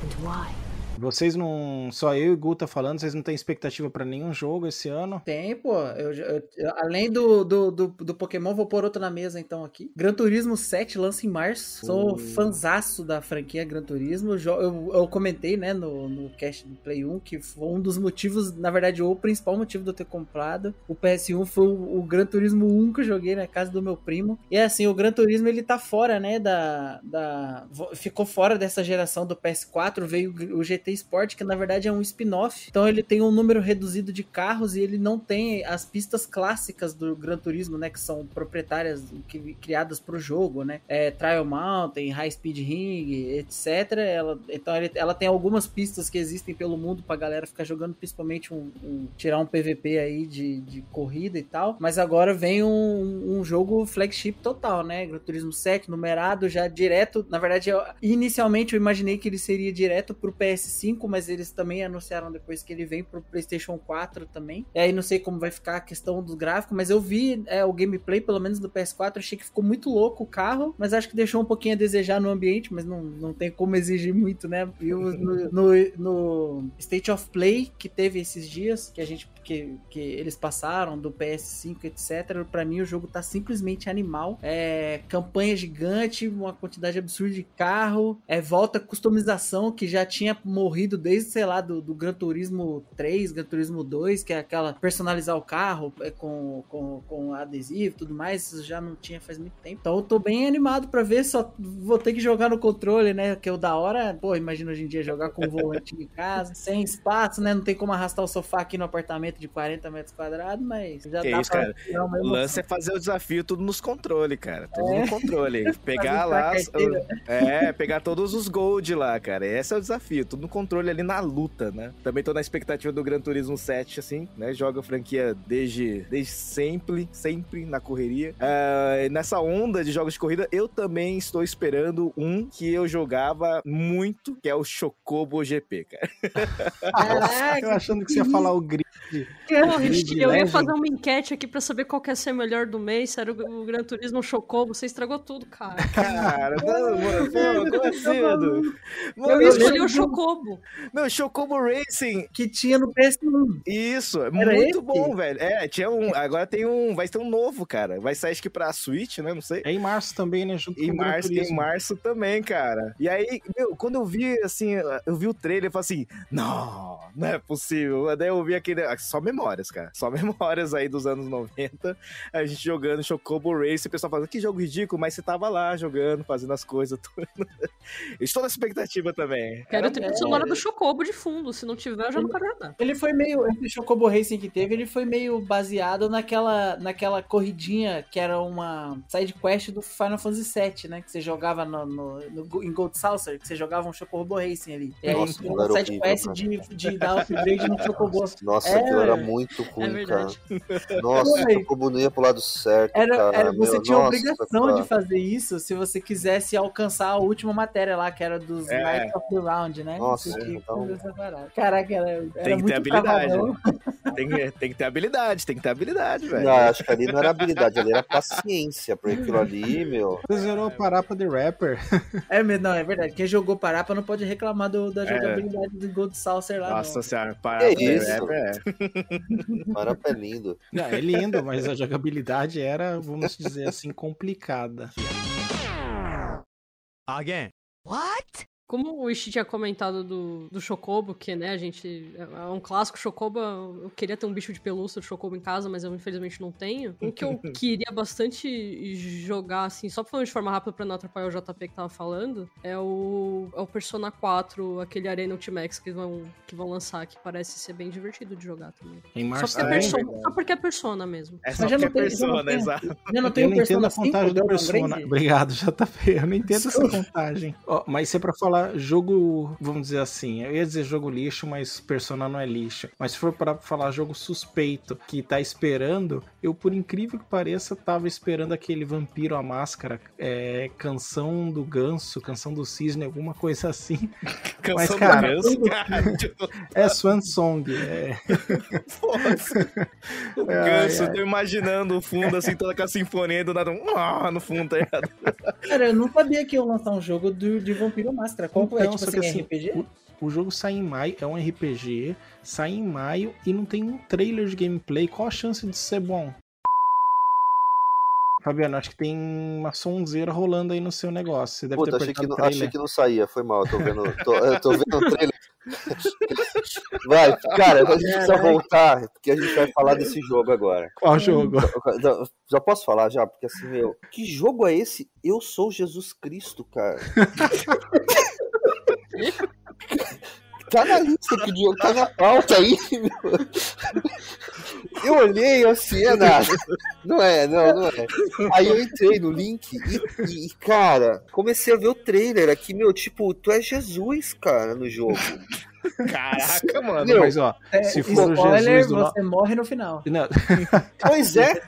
And why? Vocês não. Só eu e o Gu tá falando, vocês não têm expectativa pra nenhum jogo esse ano? Tem, pô. Eu, eu- eu- além do, do, do, do Pokémon, vou pôr outro na mesa então aqui. Gran Turismo 7 lança em março. Sou Uh. fanzaço da franquia Gran Turismo. Eu, eu, comentei, né, no, no cast do Play 1, que foi um dos motivos, na verdade, o principal motivo de eu ter comprado o PS1 foi o, o Gran Turismo 1 que eu joguei na casa do meu primo. E assim, o Gran Turismo ele tá fora, né, da. da ficou fora dessa geração do PS4. Veio o GT Sport, que na verdade é um spin-off. Então ele tem um número reduzido de carros e ele não tem as pistas clássicas do Gran Turismo, né, que são proprietárias que- criadas pro jogo, né? É, Trial Mountain, High Speed Ring, etc. Ela, então ele- ela tem algumas pistas que existem pelo mundo pra galera ficar jogando, principalmente um, um- tirar um PVP aí de, de corrida e tal. Mas agora vem um, um jogo flagship total, né? Gran Turismo 7, numerado, já direto. Na verdade, eu- inicialmente eu imaginei que ele seria direto pro PS5, mas eles também anunciaram depois que ele vem pro PlayStation 4 também. E aí não sei como vai ficar a questão do gráfico, mas eu vi é, o gameplay, pelo menos do PS4, achei que ficou muito louco o carro, mas acho que deixou um pouquinho a desejar no ambiente, mas não, não tem como exigir muito, né? E o- no, no, no State of Play que teve esses dias, que a gente que, que eles passaram do PS5, etc. Pra mim o jogo tá simplesmente animal. É campanha gigante, uma quantidade absurda de carro, é volta customização que já tinha morrido desde, sei lá, do, do Gran Turismo 3, Gran Turismo 2, que é aquela personalizar o carro é, com, com, com adesivo e tudo mais, isso já não tinha faz muito tempo. Então eu tô bem animado pra ver, só vou ter que jogar no controle, né? Que o da hora, pô, imagina hoje em dia jogar com o volante em casa, sem espaço, né? Não tem como arrastar o sofá aqui no apartamento de 40 metros quadrados, mas já Que dá isso, pra cara. O lance é fazer o desafio tudo nos controles, cara. Tudo É. no controle. Pegar lá. as-. É, pegar todos os gold lá, cara. Esse é o desafio. Tudo no controle ali na luta, né? Também tô na expectativa do Gran Turismo 7, assim, né? Joga a franquia desde, desde sempre, sempre na correria. E nessa onda de jogos de corrida, eu também estou esperando um que eu jogava muito, que é o Chocobo GP, cara. eu achando que você ia falar o grid. Porra, Grid eu ia Legend. fazer uma enquete aqui pra saber qual que ia ser o melhor do mês, se era o, o Gran Turismo Chocobo, você estragou tudo, cara. Cara, não, mano, pô, como assim, Edu? Mano, Eu escolhi o Chocobo. Não, Chocobo Racing. Que tinha no PS1. Isso, é muito esse? bom, velho. É, tinha um. Agora tem um. Vai ter um novo, cara. Vai sair acho que pra Switch, né? Não sei. É em março também, né? Junto Em com o Gran março, em março também, cara. E aí, meu, quando eu vi, assim, eu vi o trailer, eu falei assim, não, não é possível. Daí eu vi aquele, ah, só memórias, cara. Só memórias aí dos anos 90, a gente jogando Chocobo Race, o pessoal falando, que jogo ridículo, mas você tava lá jogando, fazendo as coisas. tudo. Estou na expectativa também. Quero trilha sonora do Chocobo de fundo, se não tiver, eu já não quero jogar. Ele foi meio. Esse Chocobo Racing que teve, ele foi meio baseado naquela, naquela corridinha que era uma side quest do Final Fantasy VII, né? Que você jogava no, no- no- em Gold Saucer, que você jogava um Chocobo Racing ali. E aí Nossa, uma side quest de, de dar upgrade no Chocobo. Nossa, É, aquilo era muito ruim, verdade. cara. Nossa, o Chocobo não ia pro lado certo, Era, cara. era- você meu, tinha nossa, obrigação cara. de fazer isso se você quisesse alcançar a última matéria lá, que era dos É. Knights of the Round, né? Nossa, Então-. Caraca, era, era Tem que ter habilidade. Tem que, tem que ter habilidade, tem que ter habilidade, velho. Não, acho que ali não era habilidade, ali era paciência, porque aquilo ali, meu. Você zerou o Parapa de Rapper. É, mas não, é verdade. Quem jogou Parapa não pode reclamar do- da É. jogabilidade do Gold Saucer lá, Nossa não. senhora, para Que isso? é. Parapa é lindo. Não, é lindo, mas a jogabilidade era, vamos dizer assim, complicada. Again. What? Como o Ishi tinha comentado do, do Chocobo, que, né, a gente. É um clássico Chocobo. Eu queria ter um bicho de pelúcia de Chocobo em casa, mas eu infelizmente não tenho. Um que eu queria bastante jogar, assim, só falando de forma rápida pra não atrapalhar o JP que tava falando, é o, é o Persona 4, aquele Arena Ultimax que vão, que vão lançar, que parece ser bem divertido de jogar também. Em Só março porque, é também? persona, só porque é Persona mesmo. É Mas só já porque não é persona, tem- exato. Já não tem eu o não entendo Persona a contagem 5 do do Persona. Obrigado, JP. Eu não entendo essa contagem. Ó, mas se é pra falar jogo, vamos dizer assim, eu ia dizer jogo lixo, mas Persona não é lixo. Mas se for pra falar jogo suspeito que tá esperando, eu, por incrível que pareça, tava esperando aquele Vampiro à Máscara, é, Canção do Ganso, Canção do Cisne, alguma coisa assim. Canção mas, do cara, Ganso, cara. Tipo, é Swan Song. É... Nossa. O ganso, ai. tô imaginando o fundo, assim, toda aquela sinfonia do nada, um ah, no fundo, tá ligado? Cara, eu não sabia que iam lançar um jogo do, de Vampiro Máscara. Qual é? Então, Tipo só assim, que assim, RPG? o- o jogo sai em maio, é um RPG, sai em maio e não tem um trailer de gameplay. Qual a chance de ser bom? Fabiano, acho que tem uma sonzeira rolando aí no seu negócio. Você deve Puta, ter achei que, não, achei que não saía, foi mal, eu tô vendo, tô, eu tô vendo o trailer. Vai, cara, a gente precisa voltar, porque a gente vai falar desse jogo agora. Qual jogo? Já- Já posso falar já? Porque assim, meu, que jogo é esse? Eu sou Jesus Cristo, cara. Tá na lista que o Diogo tá na pauta aí, meu. Eu olhei assim, é nada. Não é, não, não é. Aí eu entrei no link e, e, cara, comecei a ver o trailer aqui, meu, tipo, tu é Jesus, cara, no jogo. Caraca, mano. Meu, Mas ó, É, se for o spoiler, Jesus do no- você morre no final. Não. Pois é.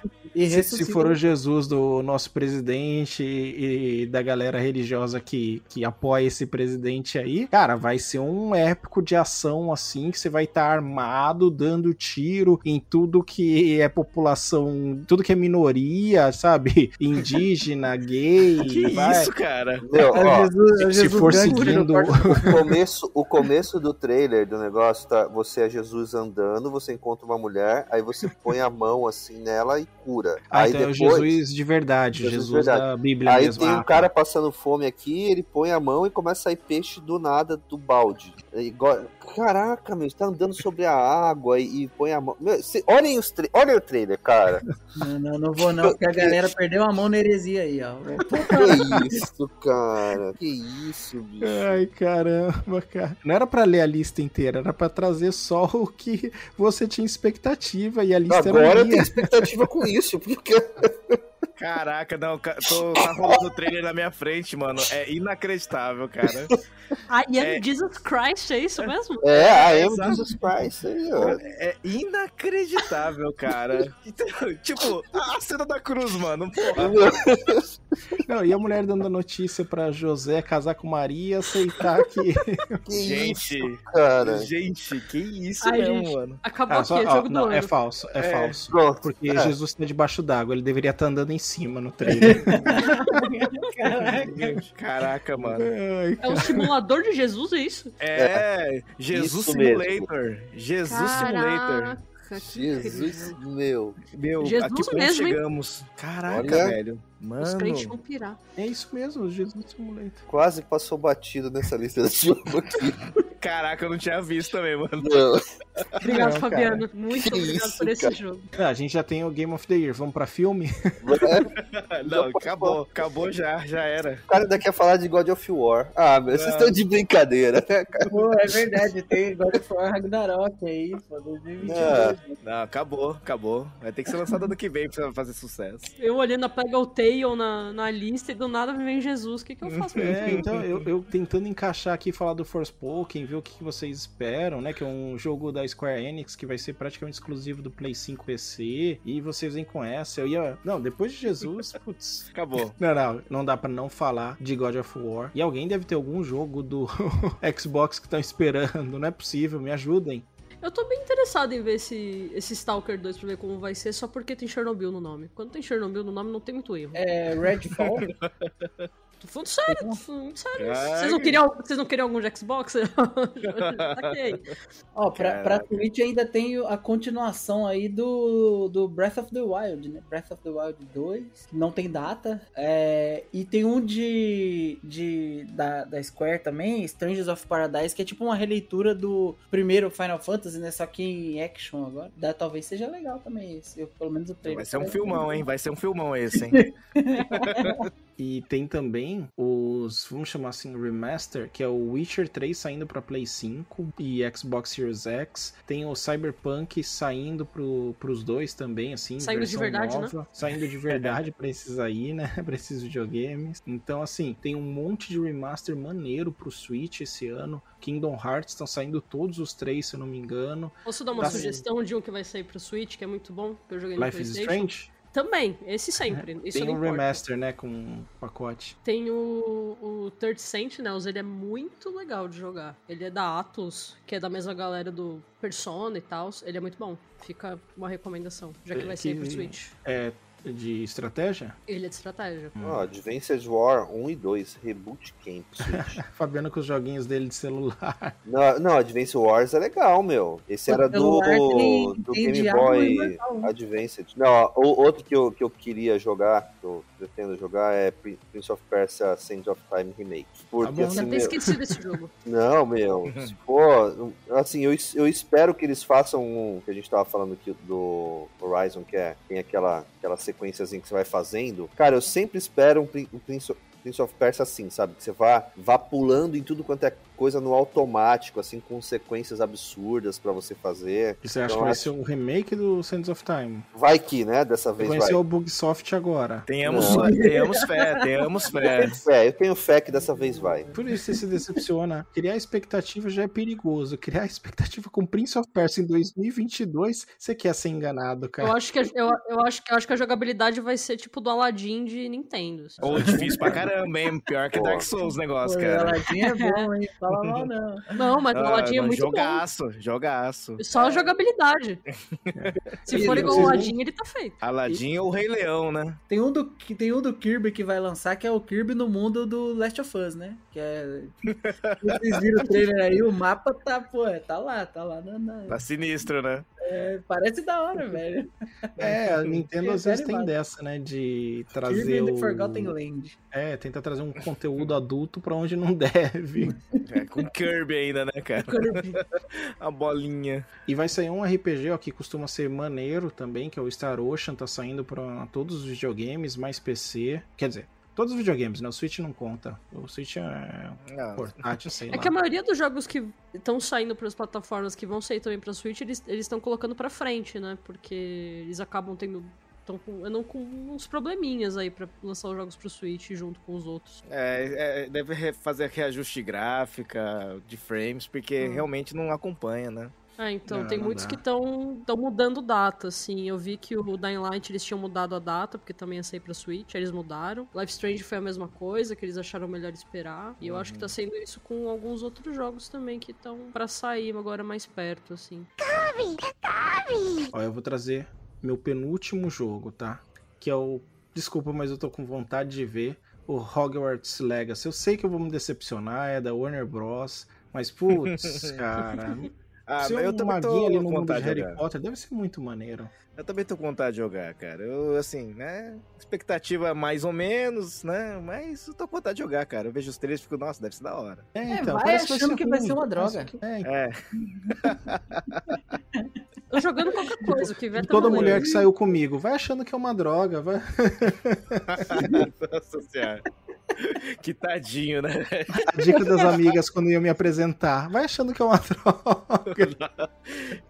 E Se, se for o Jesus do nosso presidente e, e da galera religiosa que, que apoia esse presidente aí, cara, vai ser um épico de ação assim, que você vai estar armado, dando tiro em tudo que é população, tudo que é minoria, sabe? Indígena, gay. Que vai- isso, cara? Meu, É ó, Jesus- é se Jesus for seguindo- o começo, o começo do trailer do negócio tá, você é Jesus andando, você encontra uma mulher, aí você põe a mão assim nela e cura. Ah, aí então é o depois, Jesus de verdade, Jesus Jesus, de verdade. da Bíblia Aí mesmo. tem um Ah, cara passando fome aqui, ele põe a mão e começa a sair peixe do nada do balde. É igual- Caraca, meu, tá andando sobre a água e, e põe a mão. Meu, cê- olhem, os tra... olhem o trailer, cara. Não, não, não vou não, porque a galera perdeu a mão na heresia aí, ó. Que isso, cara. Que isso, bicho. Ai, caramba, cara. Não era pra ler a lista inteira, era pra trazer só o que você tinha expectativa e a lista Agora era eu minha. tenho expectativa com isso, porque Caraca, não, tô, tá rolando o trailer na minha frente, mano. É inacreditável, cara. I am É. Jesus Christ, é isso mesmo? É, I am Exato. Jesus Christ. Aí, ó. É inacreditável, cara. Então, tipo, a cena da cruz, mano. Porra. Não, e a mulher dando a notícia pra José casar com Maria, aceitar que. Que Gente, isso, cara. gente, que isso Ai, mesmo, gente, mano. acabou Ah, aqui, só- é ó, jogo do não, é ano. falso, é, É. falso. Pronto. Porque É. Jesus tá debaixo d'água, ele deveria estar andando em cima no trailer. Caraca, mano. Ai, É um simulador de Jesus, é isso? É, Jesus Isso mesmo. Simulator. Jesus Simulator. Caraca, que Jesus, meu. Meu, Jesus a que ponto mesmo, hein? chegamos? Caraca, Olha. velho. Os crentes Mano. vão pirar. É isso mesmo, Jesus Simulator. Quase passou batido nessa lista desse jogo aqui. Caraca, eu não tinha visto também, mano. Não. Obrigado, Não, Fabiano. Muito Que obrigado isso, por esse cara. jogo. Ah, a gente já tem o Game of the Year, vamos pra filme? Não, acabou. Acabou já, já era. O cara ainda quer falar de God of War. Ah, meu, vocês Não. estão de brincadeira, né, cara? Pô, é verdade, tem God of War Ragnarok aí, pô, 2022. Ah. Não, acabou, acabou. Vai ter que ser lançado ano que vem pra fazer sucesso. Eu olhando a Pega o Tail na, na lista e do nada vem Jesus. O que, que eu faço mesmo? É, então eu, eu tentando encaixar aqui falar do Forspoken, ver o que, que vocês esperam, né? Que é um jogo da Square Enix que vai ser praticamente exclusivo do Play 5 PC. E vocês vêm com essa. Eu ia. Não, depois de Jesus, putz. Acabou. Não, não, não dá pra não falar de God of War. E alguém deve ter algum jogo do Xbox que estão esperando. Não é possível, me ajudem. Eu tô bem interessado em ver esse, esse Stalker 2 pra ver como vai ser, só porque tem Chernobyl no nome. Quando tem Chernobyl no nome, não tem muito erro. É, Redfall. Tô falando sério, tô falando sério. Vocês não, queriam, vocês não queriam algum de Xbox? ok. Ó, pra, pra Switch ainda tem a continuação aí do, do Breath of the Wild, né? Breath of the Wild 2, que não tem data. É, e tem um de, de da, da Square também, Strangers of Paradise, que é tipo uma releitura do primeiro Final Fantasy, né? Só que em action agora. Da, talvez seja legal também esse, eu- pelo menos o trailer. Vai ser um filmão, hein? Vai ser um filmão esse, hein? E tem também os, vamos chamar assim, remaster, que é o Witcher 3 saindo pra Play 5 e Xbox Series X. Tem o Cyberpunk saindo pro, pros dois também, assim, Saindo de versão verdade, né? nova. Saindo de verdade pra esses aí, né? pra esses videogames. Então, assim, tem um monte de remaster maneiro pro Switch esse ano. Kingdom Hearts estão saindo todos os três, se eu não me engano. Posso dar uma Tá sugestão de um que vai sair pro Switch, que é muito bom, que eu joguei no Life is PlayStation? Strange? Também, esse sempre. Isso tem um remaster, né, com um pacote. Tem o, o Third Sentinels, ele é muito legal de jogar. Ele é da Atlus, que é da mesma galera do Persona e tal. Ele é muito bom. Fica uma recomendação, já que vai sair pro Switch. É, de estratégia? Ele é de estratégia. Ó, Advanced War 1 e 2, Reboot Camp Switch. Fabiano com os joguinhos dele de celular. não, não, Advanced Wars é legal, meu. Esse era do, tem- do tem Game Boy? Advanced. Não, ó, o outro que eu, que eu queria jogar, que eu pretendo jogar, é Prin- Prince of Persia Sands of Time Remake. Porque, bom, assim, Já meu- esqueci desse jogo. Não, meu. se for, assim, eu, eu espero que eles façam um que a gente tava falando aqui do Horizon, que é tem aquela, aquela sequenciazinha que você vai fazendo. Cara, eu sempre espero um, um Prince of Persia assim, sabe? Que você vá, vá pulando em tudo quanto é coisa no automático, assim, com sequências absurdas pra você fazer. E você acha Então, que vai acho- ser um remake do Sands of Time? Vai que, né? Dessa vez vai. Conheceu o Bugsoft agora. Tenhamos, Não. tenhamos fé, tenhamos Eu fé. tenho fé, eu tenho fé que dessa vez vai. Por isso você se decepciona. Criar expectativa já é perigoso. Criar expectativa com Prince of Persia em 2022, você quer ser enganado, cara. Eu acho, que, a- eu, eu, acho, que- eu acho que a jogabilidade vai ser tipo do Aladdin de Nintendo. Ou difícil pra caramba, hein? Pior que Dark Souls o negócio, Pô, cara. Aladdin é bom, hein? Fala mal não. Não, mas o Ah, Aladdin é muito jogaço, jogaço. bom. Só a jogabilidade. Se for igual o Aladdin, ele tá feito. Aladdin ou o Rei Leão, né? Tem um, do, tem um do Kirby que vai lançar, que é o Kirby no mundo do Last of Us, né? Que é. Vocês viram o trailer aí, o mapa tá, pô, tá lá, tá lá. Na, na- Tá sinistro, né? É, parece da hora, velho. É, a Nintendo às vezes tem dessa, né? De Kirby trazer o... Forgotten Land. É, tenta trazer um conteúdo adulto pra onde não deve. É, com Kirby ainda, né, cara? A bolinha. E vai sair um RPG, ó, que costuma ser maneiro também, que é o Star Ocean, tá saindo pra todos os videogames, mais PC. Quer dizer, todos os videogames, né? O Switch não conta. O Switch é Não. portátil, sei É lá. que a maioria dos jogos que estão saindo para as plataformas que vão sair também pra Switch, eles estão colocando pra frente, né? Porque eles acabam tendo. Estão com, andam com uns probleminhas aí pra lançar os jogos pro Switch junto com os outros. É, é, deve fazer reajuste gráfica de frames, porque Hum. realmente não acompanha, né? É, então Não, tem não muitos dá. que estão mudando data, assim. Eu vi que o Dying Light eles tinham mudado a data, porque também ia sair pra Switch, aí eles mudaram. Life Strange foi a mesma coisa, que eles acharam melhor esperar. E eu acho que tá sendo isso com alguns outros jogos também que estão pra sair agora mais perto, assim. Ó, eu vou trazer meu penúltimo jogo, tá? Que é o. Desculpa, mas eu tô com vontade de ver o Hogwarts Legacy. Eu sei que eu vou me decepcionar, é da Warner Bros. Mas, putz, cara. Ah, ser eu um também tô ali com no mundo de vontade de Harry jogar. Potter deve ser muito maneiro. Eu também tô com vontade de jogar, cara. Eu, assim, né? Expectativa mais ou menos, né? Mas eu tô com vontade de jogar, cara. Eu vejo os trailers e fico, nossa, deve ser da hora. É, É, então, vai parece que achando que vai ser uma droga. que- é, É, Tô jogando qualquer coisa, que vier tá Toda mulher que saiu comigo, vai achando que é uma droga, vai. senhora. Que tadinho, né? A dica das amigas quando iam me apresentar, vai achando que é uma droga.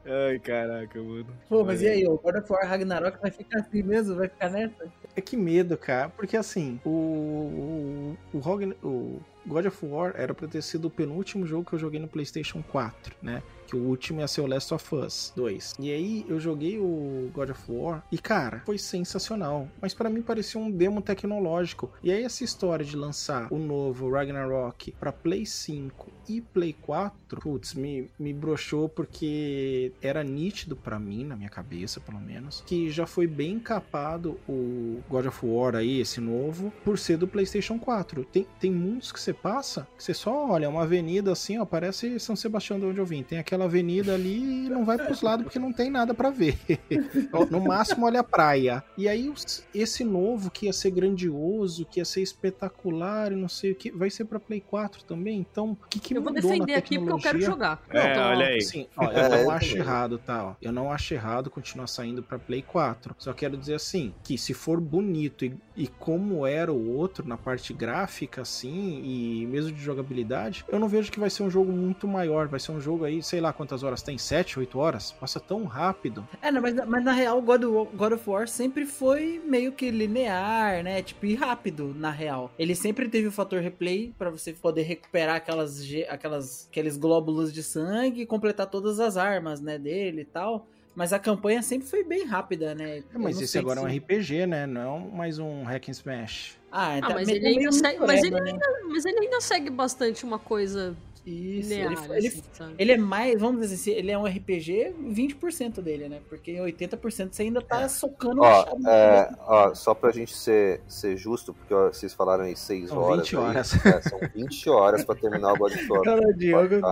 Ai, caraca, mano. Pô, mas e aí, o God of War Ragnarok vai ficar assim mesmo? Vai ficar nessa? É que medo, cara, porque assim, o, o, o, o God of War era pra ter sido o penúltimo jogo que eu joguei no PlayStation 4, né? Que o último ia ser o Last of Us 2. E aí eu joguei o God of War e, cara, foi sensacional. Mas pra mim parecia um demo tecnológico. E aí essa história de lançar o novo Ragnarok pra Play 5 e Play 4, putz, me, me broxou porque era nítido pra mim, na minha cabeça pelo menos, que já foi bem capado o God of War aí, esse novo, por ser do PlayStation 4. Tem, tem mundos que você passa, que você só olha, é uma avenida assim, ó, parece São Sebastião de onde eu vim. Tem aquela avenida ali e não vai pros lados porque não tem nada pra ver. no máximo, olha a praia. E aí, esse novo que ia ser grandioso, que ia ser espetacular e não sei o que, vai ser pra Play 4 também. Então, o que, que Eu vou defender aqui porque eu quero jogar. Não, É, então, olha aí. Assim, ó, eu É, não eu acho errado, tá? Ó. Eu não acho errado continuar saindo pra Play 4. Só quero dizer assim, que se for bonito e, e como era o outro na parte gráfica, assim, e mesmo de jogabilidade, eu não vejo que vai ser um jogo muito maior. Vai ser um jogo aí, sei lá quantas horas tem? 7, 8 horas? Passa tão rápido. É, não, mas, mas na real, God, of- God of War sempre foi meio que linear, né? Tipo, e rápido, na real. Ele sempre teve o fator replay pra você poder recuperar aquelas, aquelas, aqueles glóbulos de sangue e completar todas as armas, né, dele e tal. Mas a campanha sempre foi bem rápida, né? É, mas esse agora é um se- RPG, né? Não é mais um hack and smash. Ah, Ah, tá- mas ele, ainda segue, mas, ele né? ainda, mas ele ainda segue bastante uma coisa Isso, ele, ele, assim, sabe? ele é mais, vamos dizer assim, ele é um RPG, 20% dele, né? Porque 80% você ainda tá socando o Ó, chave. é, ó, só pra gente ser, ser justo, porque ó, vocês falaram aí 6 São horas. 20 aí, horas. é, são 20 horas pra terminar o God of War. Cara, o Diogo Tá?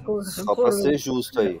tá Só pra ser justo aí.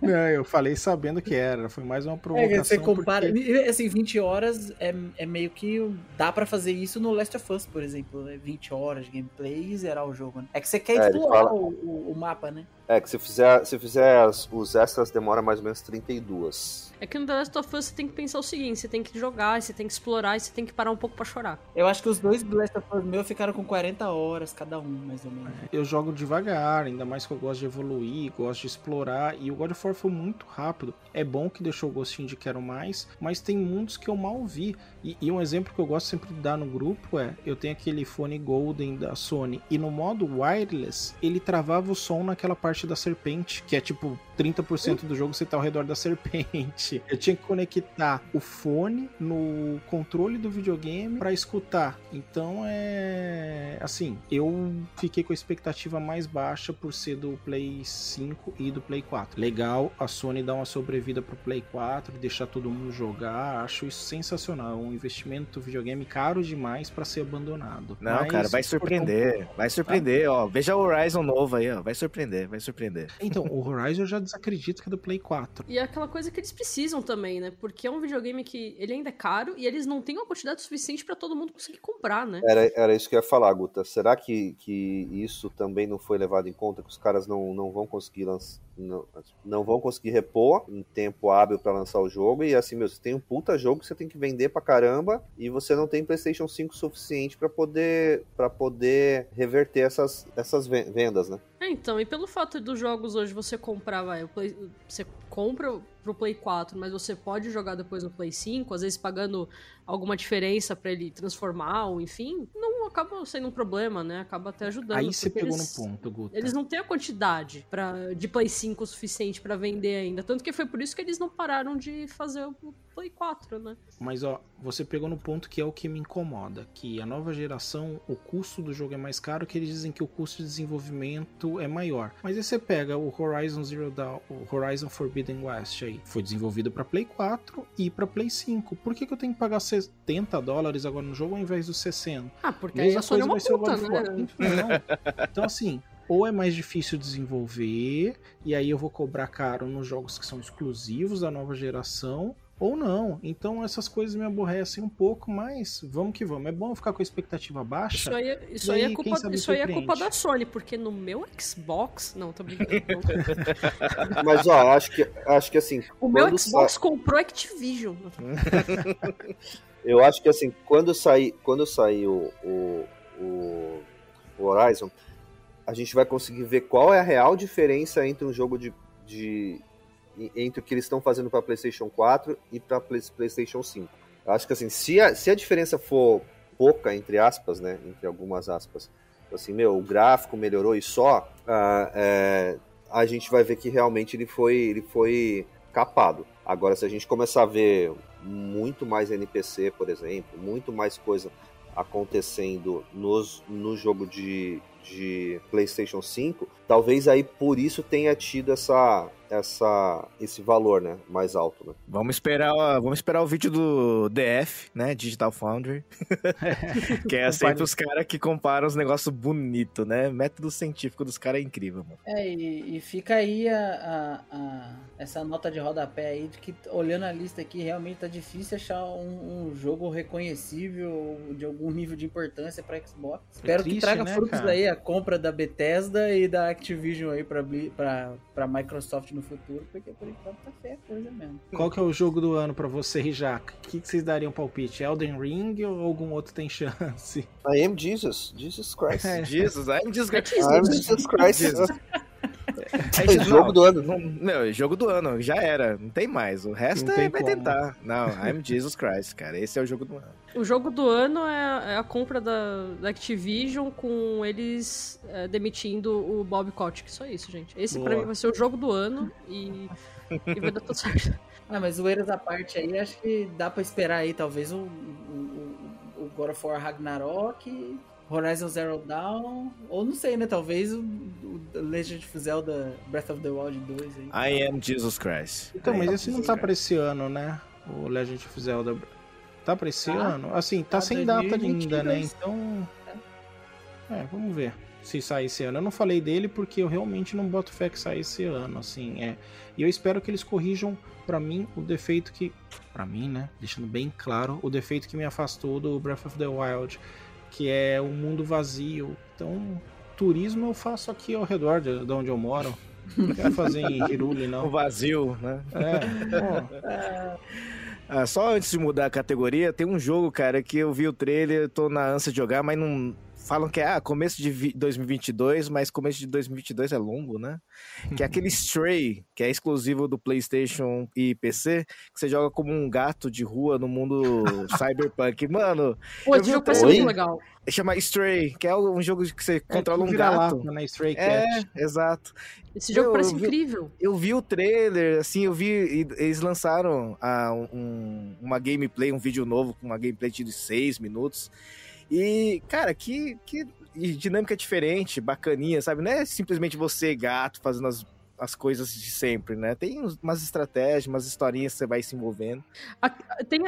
Não, eu falei sabendo que era. Foi mais uma provocação. É, você compara. porque- Assim, 20 horas é, é meio que. Dá pra fazer isso no Last of Us, por exemplo. É 20 horas de gameplay e zerar o jogo, né? É que você quer É, explorar fala- o, o- o mapa, né? É, que se fizer, se fizer as- os extras, demora mais ou menos 32. É que no The Last of Us você tem que pensar o seguinte: você tem que jogar, você tem que explorar e você tem que parar um pouco pra chorar. Eu acho que os dois do Last of Us meu ficaram com 40 horas cada um, mais ou menos. Eu jogo devagar, ainda mais que eu gosto de evoluir, gosto de explorar, e o God of War foi muito rápido. É bom que deixou o gostinho de quero mais, mas tem mundos que eu mal vi. E, e um exemplo que eu gosto sempre de dar no grupo é: eu tenho aquele fone Golden da Sony, e no modo wireless, ele travava o som naquela parte da serpente, que é tipo 30% do jogo você tá ao redor da serpente. Eu tinha que conectar o fone no controle do videogame para escutar. Então é assim, eu fiquei com a expectativa mais baixa por ser do Play 5 e do Play 4. Legal, a Sony dá uma sobrevida pro Play 4, deixar todo mundo jogar, acho isso sensacional, é um investimento videogame caro demais para ser abandonado. Não, Mas cara, vai surpreender. Vai surpreender, ó. Veja o Horizon novo aí, ó. Vai surpreender, vai surpreender. Então, o Horizon eu já desacredito que é do Play 4. E é aquela coisa que eles precisam também, né? Porque é um videogame que ele ainda é caro e eles não têm uma quantidade suficiente pra todo mundo conseguir comprar, né? Era, era isso que eu ia falar, Guta. Será que, que isso também não foi levado em conta? Que os caras não, não vão conseguir lançar. Não, não vão conseguir repor em tempo hábil pra lançar o jogo. E assim, meu, você tem um puta jogo que você tem que vender pra caramba. E você não tem PlayStation 5 suficiente pra poder, pra poder reverter essas, essas ven- vendas, né? É, então, e pelo fato dos jogos hoje você comprar, vai, você compra pro Play 4, mas você pode jogar depois no Play 5, às vezes pagando alguma diferença pra ele transformar, ou enfim, não acaba sendo um problema, né? Acaba até ajudando. Aí você pegou eles- no ponto, Guta. Eles não têm a quantidade pra, de Play 5 o suficiente pra vender ainda. Tanto que foi por isso que eles não pararam de fazer o Play 4, né? Mas ó, você pegou no ponto que é o que me incomoda, que a nova geração, o custo do jogo é mais caro, que eles dizem que o custo de desenvolvimento é maior. Mas aí você pega o Horizon Zero Dawn, o Horizon Forbidden West aí, foi desenvolvido para Play 4 e para Play 5. Por que, que eu tenho que pagar 70 dólares agora no jogo ao invés dos 60? Ah, porque Mesma aí a Sony é coisa uma vai ser puta, né? Então, então assim, ou é mais difícil desenvolver, e aí eu vou cobrar caro nos jogos que são exclusivos da nova geração, ou não. Então essas coisas me aborrecem um pouco, mas vamos que vamos. É bom ficar com a expectativa baixa. Isso aí, é- isso e aí, é culpa, isso aí é culpa da Sony, porque no meu Xbox. Não, tô brincando. Mas ó, acho que, acho que assim. o meu Xbox sa- comprou Activision. Eu acho que assim, quando sair, quando sair o, o, o, o Horizon, a gente vai conseguir ver qual é a real diferença entre um jogo de. de entre o que eles estão fazendo para PlayStation 4 e para PlayStation 5. Eu acho que assim, se a, se a diferença for pouca, entre aspas, né? Entre algumas aspas, assim, meu, o gráfico melhorou e só, ah, é, a gente vai ver que realmente ele foi, ele foi capado. Agora, se a gente começar a ver muito mais NPC, por exemplo, muito mais coisa acontecendo nos, no jogo de, de PlayStation 5, talvez aí por isso tenha tido essa, essa, esse valor né, mais alto. Né? Vamos esperar, vamos esperar o vídeo do DF, né? Digital Foundry. que é sempre os caras que comparam os negócios bonitos, né? Método científico dos caras é incrível, mano. É, e, e fica aí a, a- a- essa nota de rodapé aí de que, olhando a lista aqui, realmente tá difícil achar um, um jogo reconhecível de algum nível de importância pra Xbox. Espero que triste, traga né, frutos cara? aí a compra da Bethesda e da Activision aí pra, pra Microsoft no futuro, porque por enquanto tá feia a coisa mesmo. Qual que é o jogo do ano pra você, Rijaca? O que, que vocês dariam palpite? Elden Ring ou algum outro tem chance? I am Jesus, Jesus Christ. É. Jesus, I'm Jesus Christ. I am Jesus Christ. Jesus. É jogo do ano. Não, meu, jogo do ano, já era. Não tem mais. O resto Não é, vai como. tentar. Não, I'm Jesus Christ, cara. Esse é o jogo do ano. O jogo do ano é, é a compra da, da Activision com eles é, demitindo o Bob Kotick. Só isso, gente. Esse pra Boa. mim vai ser o jogo do ano e, e vai dar tudo certo. Ah, mas zoeiras à parte aí, acho que dá pra esperar aí talvez o- o God of War Ragnarok Horizon Zero Dawn, ou não sei, né? Talvez o, o Legend of Zelda Breath of the Wild 2 aí. I am Jesus Christ. Então, I mas am esse não tá Christ. pra esse ano, né? O Legend of Zelda. Tá pra esse Tá. ano? Assim, tá Tá, sem data ainda, 2022. né? Então. É, vamos ver se sai esse ano. Eu não falei dele porque eu realmente não boto fé que sai esse ano, assim, é. E eu espero que eles corrijam pra mim o defeito que. Pra mim, né? Deixando bem claro, o defeito que me afastou do Breath of the Wild, que é o mundo vazio. Então, turismo eu faço aqui ao redor de, de onde eu moro. Não quero fazer em Hiruli, O não. vazio, né? É. Ah, só antes de mudar a categoria, tem um jogo, cara, que eu vi o trailer, tô na ânsia de jogar, mas não. Falam que é ah, começo de vi- 2022, mas começo de 2022 é longo, né? Que é aquele Stray, que é exclusivo do PlayStation e PC, que você joga como um gato de rua no mundo cyberpunk. Mano, Pô, eu vi jogo parece muito legal. chama Stray, que é um jogo que você controla um gato. né? Stray É, Cat. exato. Esse jogo Eu parece vi- incrível. Eu vi o trailer, assim, eu vi. Eles lançaram ah, um- uma gameplay, um vídeo novo com uma gameplay de seis minutos. E, cara, que, que dinâmica diferente, bacaninha, sabe? Não é simplesmente você, gato, fazendo as, as coisas de sempre, né? Tem umas estratégias, umas historinhas que você vai se envolvendo. A- Tem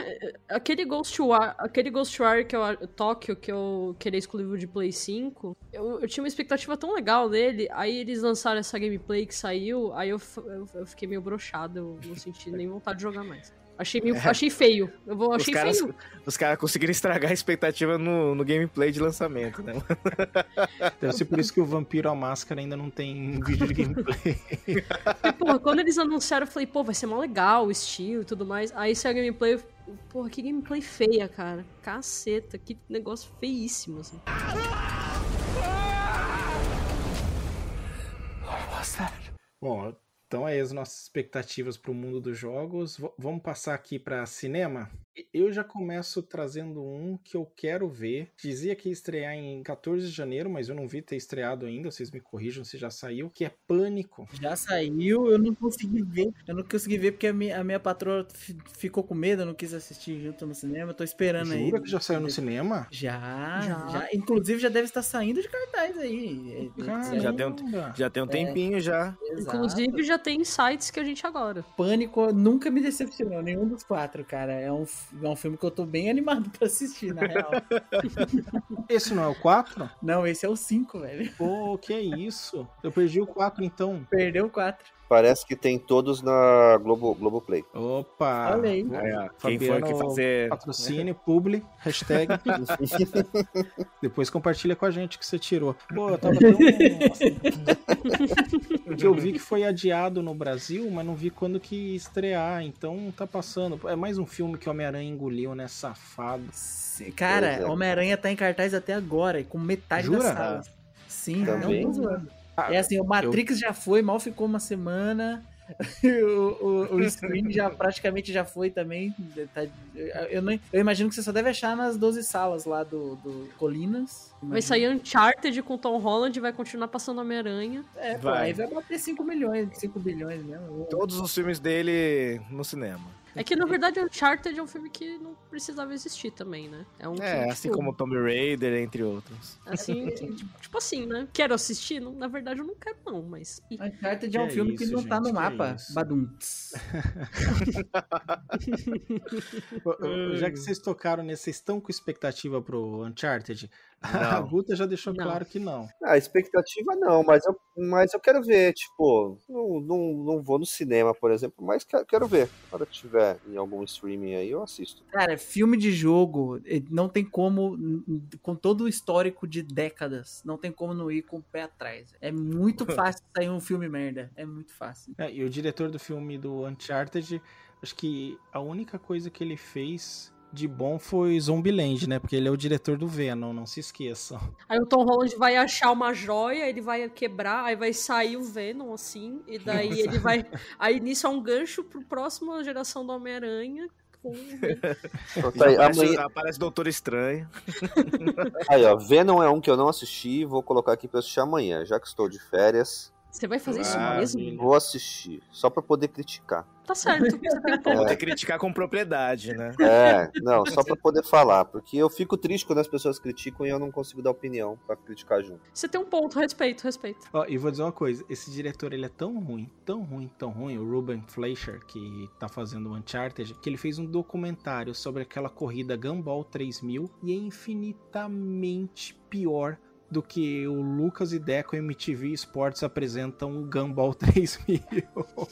aquele Ghostwire, aquele Ghostwire que eu, Tóquio, que eu que ele é exclusivo de Play 5. Eu, eu tinha uma expectativa tão legal dele, aí eles lançaram essa gameplay que saiu, aí eu, eu, eu fiquei meio broxado, eu não senti nem vontade de jogar mais. Achei, meio, É. achei feio. Eu vou, Os achei caras, feio. os caras conseguiram estragar a expectativa no, no gameplay de lançamento, né? Deve ser por isso que o Vampiro a Máscara ainda não tem vídeo de gameplay. E, porra, quando eles anunciaram, eu falei, pô, vai ser mó legal o estilo e tudo mais. Aí saiu a gameplay, eu- porra, que gameplay feia, cara. Caceta, que negócio feíssimo, assim. Bom, então é as nossas expectativas para o mundo dos jogos. V- vamos passar aqui para cinema. Eu já começo trazendo um que eu quero ver. Dizia que ia estrear em 14 de janeiro, mas eu não vi ter estreado ainda. Vocês me corrijam se já saiu. Que é Pânico. Já saiu, eu não consegui ver. Eu não consegui ver porque a minha, a minha patroa fi- ficou com medo, eu não quis assistir junto no cinema. Eu tô esperando aí. Jura que já saiu no cinema? Já, Já. já, Inclusive já deve estar saindo de cartaz aí. É, Caramba. Já tem um, já tem um tempinho já. Exato. Inclusive, já tem sites que a gente adora. Pânico nunca me decepcionou, nenhum dos quatro, cara. É um, é um filme que eu tô bem animado pra assistir, na real. Esse não é o 4? não, esse é o 5, velho. Pô, que é isso? Eu perdi o 4 então. Perdeu o 4. Parece que tem todos na Globo, Globoplay. Opa! Olha aí. Ó, quem foi que Fabiano, fazer. Patrocínio, publi, hashtag. Depois compartilha com a gente que você tirou. Pô, eu tava tão. que eu vi que foi adiado no Brasil, mas não vi quando que ia estrear. Então tá passando. É mais um filme que o Homem-Aranha engoliu, né? Safado. Cara, é. Homem-Aranha tá em cartaz até agora, com metade Jura? das salas. Sim, Também? não tô zoando. Ah, É assim, o Matrix já foi, mal ficou uma semana. o, o, o Scream já praticamente já foi também. Tá- eu, não- eu imagino que você só deve achar nas 12 salas lá do, do Colinas. Vai sair Uncharted com Tom Holland e vai continuar passando Homem-Aranha. É, pô, Vai. aí vai bater 5 milhões, 5 bilhões mesmo. Todos os filmes dele no cinema. É que, na verdade, Uncharted é um filme que não precisava existir também, né? É um É, filme, assim tipo, como Tomb Raider, entre outros. Assim, tipo, tipo assim, né? Quero assistir? Não, na verdade, eu não quero, não, mas. Uncharted é um Que filme que isso, não tá gente, no que mapa. Ô, ô, Já que vocês tocaram nesse, vocês estão com expectativa pro Uncharted? A Não. Guta já deixou Não. claro que não. Ah, expectativa não, mas eu, mas eu quero ver, tipo, não, não, não vou no cinema, por exemplo, mas quero, quero ver. Quando tiver em algum streaming aí, eu assisto. Cara, filme de jogo, não tem como, com todo o histórico de décadas, não tem como não ir com o pé atrás. É muito fácil sair um filme merda. É muito fácil. É, e o diretor do filme do Uncharted, acho que a única coisa que ele fez de bom foi Zombieland, né? Porque ele é o diretor do Venom, não se esqueçam. Aí o Tom Holland vai achar uma joia, ele vai quebrar, aí vai sair o Venom, assim, e daí ele vai. Aí nisso é um gancho pro próximo geração do Homem-Aranha. aí, aparece, amanhã, aparece Doutor Estranho. aí, ó, Venom é um que eu não assisti, vou colocar aqui pra assistir amanhã, já que estou de férias. Você vai fazer isso Ah, mesmo? Vou assistir, só pra poder criticar. Tá certo. Você tem um Pra ponto. poder criticar com propriedade, né? É, não, só pra poder falar, porque eu fico triste quando as pessoas criticam e eu não consigo dar opinião pra criticar junto. Você tem um ponto, respeito, respeito. Ó, e vou dizer uma coisa, esse diretor ele é tão ruim, tão ruim, tão ruim, o Ruben Fleischer, que tá fazendo o Uncharted, que ele fez um documentário sobre aquela corrida Gumball 3000 e é infinitamente pior do que o Lucas e Deco MTV Sports apresentam o Gumball 3000.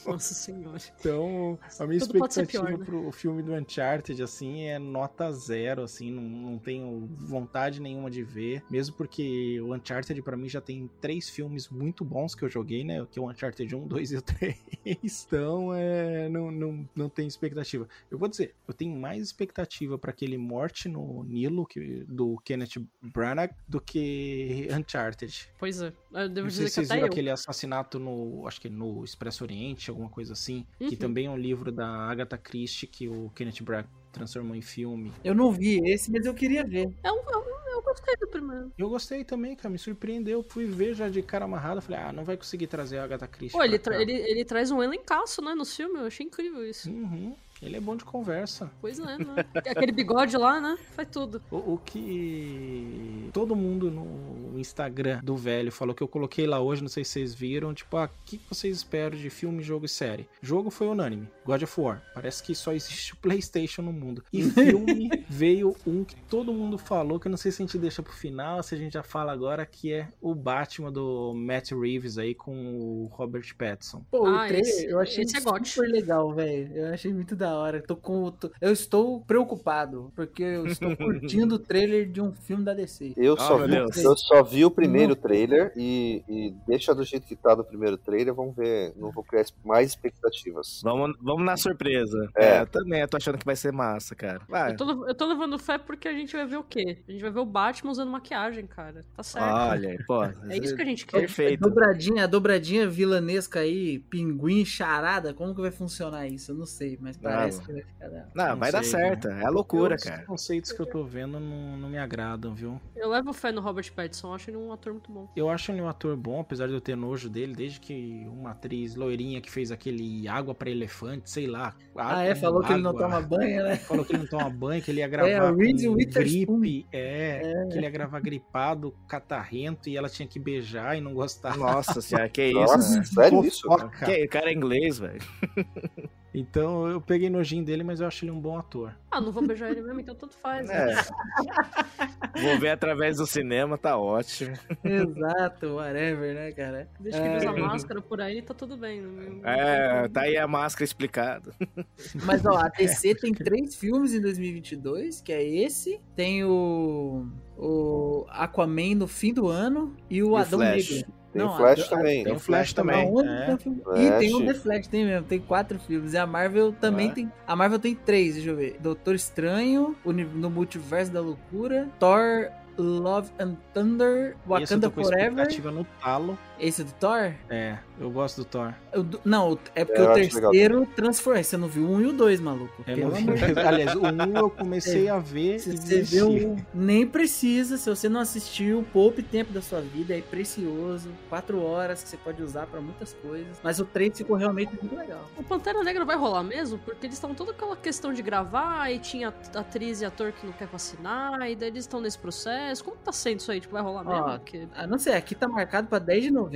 Nossa senhora. Então, a minha Tudo expectativa pior, né? pro filme do Uncharted, assim, é nota zero, assim, não, não tenho vontade nenhuma de ver, mesmo porque o Uncharted pra mim já tem três filmes muito bons que eu joguei, né, que é o Uncharted 1, 2 e o 3, então, é, não, não, não tenho expectativa. Eu vou dizer, eu tenho mais expectativa pra aquele Morte no Nilo, que, do Kenneth Branagh, do que Uncharted. Pois é. Eu devo Não sei dizer se que vocês até viram eu. aquele assassinato no. Acho que no Expresso Oriente, alguma coisa assim. Uhum. Que também é um livro da Agatha Christie que o Kenneth Branagh transformou em filme. Eu não vi esse, mas eu queria ver. É um, é um- eu gostei do primeiro. Eu gostei também, cara, me surpreendeu. Fui ver já de cara amarrada. Falei, ah, não vai conseguir trazer a Agatha Christie. Pô, ele, tra- ele, ele traz um elencaço, né, no filme. Eu achei incrível isso. Uhum. Ele é bom de conversa. Pois é, né? Aquele bigode lá, né? Faz tudo. O, o que todo mundo no Instagram do velho falou que eu coloquei lá hoje, não sei se vocês viram, tipo, ah, o que vocês esperam de filme, jogo e série? Jogo foi unânime, God of War. Parece que só existe o PlayStation no mundo. E filme veio um que todo mundo falou, que eu não sei se a gente deixa pro final, se a gente já fala agora, que é o Batman do Matt Reeves aí com o Robert Pattinson. Pô, Ah, o trailer esse- eu achei esse é super legal, velho. Eu achei muito da hora. Tô com, tô- eu estou preocupado, porque eu estou curtindo o trailer de um filme da DC. Eu, Ah, só, vi, eu só vi o primeiro trailer e, e deixa do jeito que tá do primeiro trailer, vamos ver, não vou criar mais expectativas. Vamos, vamos na surpresa. É. É, eu também, eu tô achando que vai ser massa, cara. Vai. Eu tô, eu tô levando fé porque a gente vai ver o quê? A gente vai ver o Batman usando maquiagem, cara. Tá certo. Olha, pô. É isso que a gente quer. Perfeito. Dobradinha, a dobradinha vilanesca aí, pinguim, charada, como que vai funcionar isso? Eu não sei, mas parece Não. que vai ficar da Não, vai dar sei, certo. cara. É loucura, Os cara. conceitos que eu tô vendo não, não me agradam, viu? Eu levo fé no Robert Pattinson, eu acho ele um ator muito bom. Eu acho ele um ator bom, apesar de eu ter nojo dele, desde que uma atriz loirinha que fez aquele água pra elefante, sei lá. Ah, é? Falou que ele não toma banho, né? Falou que ele não toma banho, que ele ia É, gravar Reese com gripe, é, que ele ia gravar gripado, catarrento, e ela tinha que beijar e não gostava. Nossa senhora, que isso, Nossa, né? sério isso? Fofoca. Que, o cara é inglês, velho. Então eu peguei nojinho dele, mas eu acho ele um bom ator. Ah, não vou beijar ele mesmo, então tanto faz. né? É. Vou ver através do cinema, tá ótimo. Exato, whatever, né, cara? Deixa que ele usa É. máscara por aí, tá tudo bem. Não- É, tá aí a máscara explicada. Mas ó, a DC tem três filmes em 2022, que é esse, tem o, o Aquaman no fim do ano e o E Adão Flash. Negro. Tem Não, o Flash a- também. Tem o Flash também. É. E tem o The Flash, tem mesmo, tem quatro filmes. E a Marvel também É. tem. A Marvel tem três, deixa eu ver. Doutor Estranho, no Multiverso da Loucura, Thor, Love and Thunder, Wakanda tô com Forever. expectativa no talo. Esse é do Thor? É, eu gosto do Thor. Eu não, é porque É, eu o terceiro transforma. Você não viu o um e o dois, maluco. Eu Pelo não vi- amor de. Aliás, o 1 eu comecei a ver Se você o... Nem precisa, se você não assistiu, poupe tempo da sua vida, é precioso. Quatro horas que você pode usar pra muitas coisas. Mas o 3 ficou realmente muito legal. O Pantera Negra vai rolar mesmo? Porque eles estão toda aquela questão de gravar e tinha atriz e ator que não quer vacinar, e daí eles estão nesse processo. Como tá sendo isso aí? Tipo, vai rolar mesmo? Ó, Porque- ah, não sei, aqui tá marcado pra 10 de novembro,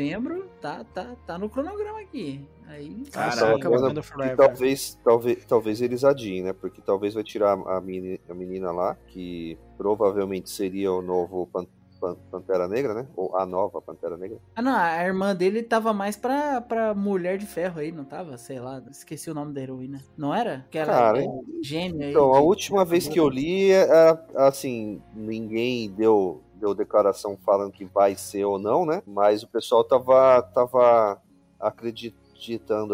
tá, tá, tá no cronograma aqui. Aí, Caraca, Wakanda Forever. talvez, talvez, talvez eles adiem, né? Porque talvez vai tirar a menina, a menina lá, que provavelmente seria o novo Pan- Pan- Pantera Negra, né? Ou a nova Pantera Negra. Ah, não, a irmã dele tava mais pra, pra Mulher de Ferro aí, não tava? Sei lá, esqueci o nome da heroína. Não era? Que ela Cara, é aí. Então, a de- última vez que eu li, era, assim, ninguém deu, deu declaração falando que vai ser ou não, né? Mas o pessoal tava, tava acreditando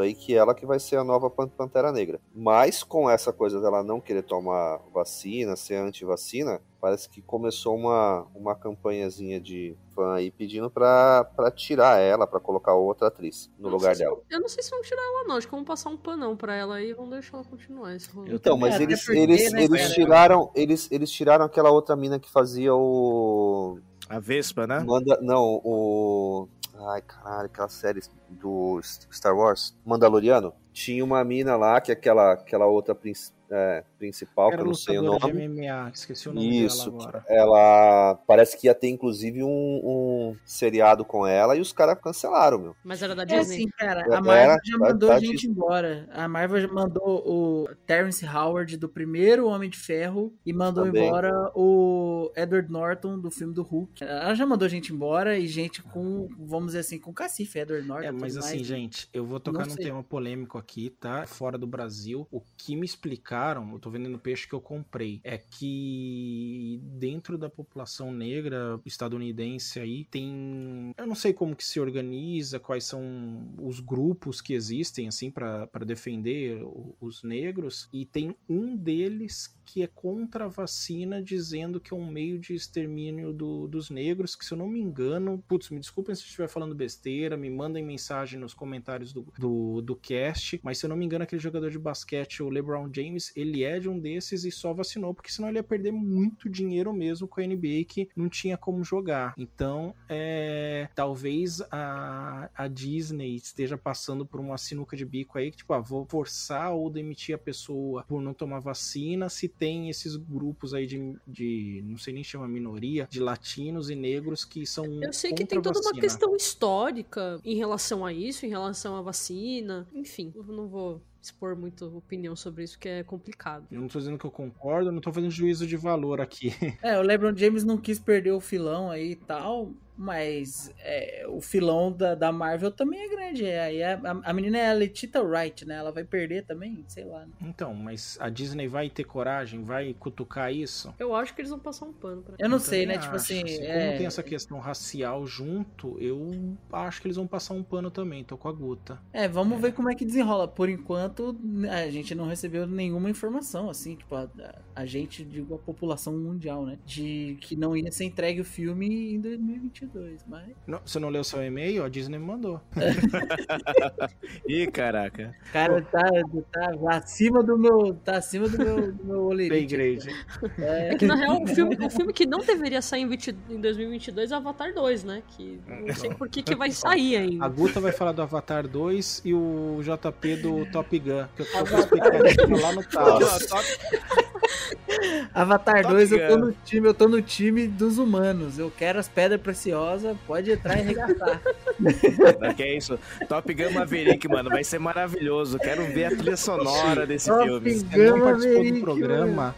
aí que ela que vai ser a nova Pan- Pantera Negra. Mas com essa coisa dela não querer tomar vacina, ser anti-vacina, parece que começou uma, uma campanhazinha de fã aí pedindo pra, pra tirar ela, pra colocar outra atriz no lugar sei se- dela. Eu não sei se vão tirar ela, não. Acho que vão passar um panão pra ela aí e vão deixar ela continuar esse rolê. Então, mas até eles, eles, né, eles cara? tiraram eles, eles tiraram aquela outra mina que fazia o A Vespa, né? manda não o Ai, caralho, aquela série do Star Wars, Mandaloriano. Tinha uma mina lá, que é aquela, aquela outra princ- é, principal, que eu não sei o nome. de MMA, esqueci o nome Isso, dela agora. ela parece que ia ter inclusive um, um seriado com ela e os caras cancelaram, meu. Mas era da É Disney. assim, cara, a Marvel já era mandou da gente Disney. embora. A Marvel já mandou o Terrence Howard do primeiro Homem de Ferro e mandou Também. embora o Edward Norton do filme do Hulk. Ela já mandou gente embora e gente com, vamos dizer assim, com cacife, Edward Norton. É, mas assim, mais. gente, eu vou tocar Não num sei. tema polêmico aqui, tá? Fora do Brasil. O que me explicaram, eu tô vendendo peixe que eu comprei, é que dentro da população negra estadunidense aí tem. Eu não sei como que se organiza, quais são os grupos que existem, assim, para defender os negros, e tem um deles que é contra a vacina, dizendo que é um meio de extermínio do- dos negros, que se eu não me engano, putz, me desculpem se eu estiver falando besteira, me mandem mensagem nos comentários do, do, do cast, mas se eu não me engano, aquele jogador de basquete, o LeBron James, ele é de um desses e só vacinou, porque senão ele ia perder muito dinheiro mesmo com a NBA, que não tinha como jogar. Então, é, talvez a, a Disney esteja passando por uma sinuca de bico aí, que tipo, ah, vou forçar ou demitir a pessoa por não tomar vacina, se tem esses grupos aí de, de não sei nem chama minoria, de latinos e negros que são Eu sei que tem toda uma questão histórica em relação a isso, em relação à vacina. Enfim, eu não vou expor muito opinião sobre isso, que é complicado. Eu não tô dizendo que eu concordo, eu não tô fazendo juízo de valor aqui. É, o LeBron James não quis perder o filão aí e tal, mas é, o filão da, da Marvel também é grande. É, aí a, a, menina é a Letita Wright, né? Ela vai perder também, sei lá. né? Então, mas a Disney vai ter coragem, vai cutucar isso? Eu acho que eles vão passar um pano pra Eu não Eu sei, né? Tipo acho, assim. Como é- tem essa questão racial junto, eu acho que eles vão passar um pano também, tô com a Guta. É, vamos ver como é que desenrola. Por enquanto, a gente não recebeu nenhuma informação, assim, tipo, a, a gente, digo, a população mundial, né? De que não ia ser entregue o filme em 2022, mas... Não, você não leu seu e-mail? A Disney me mandou. Ih, caraca. Cara, tá, tá acima do meu, tá acima do meu, do meu olerite. É. É que na real o filme, o filme que não deveria sair em, 20 em 2022 é Avatar 2, né? Que não sei por que, que vai sair ainda. A Guta vai falar do Avatar 2 e o JP do Top Gun, que eu tô com expectativa lá no talo. Avatar Top 2, eu tô Gun. no time, eu tô no time dos humanos. Eu quero as pedras preciosas, pode entrar e arregaçar. Não, que é isso? Top Gun Maverick, mano, vai ser maravilhoso. Quero ver a trilha sonora desse Top filme. Você não Gun participou Maverick, do programa,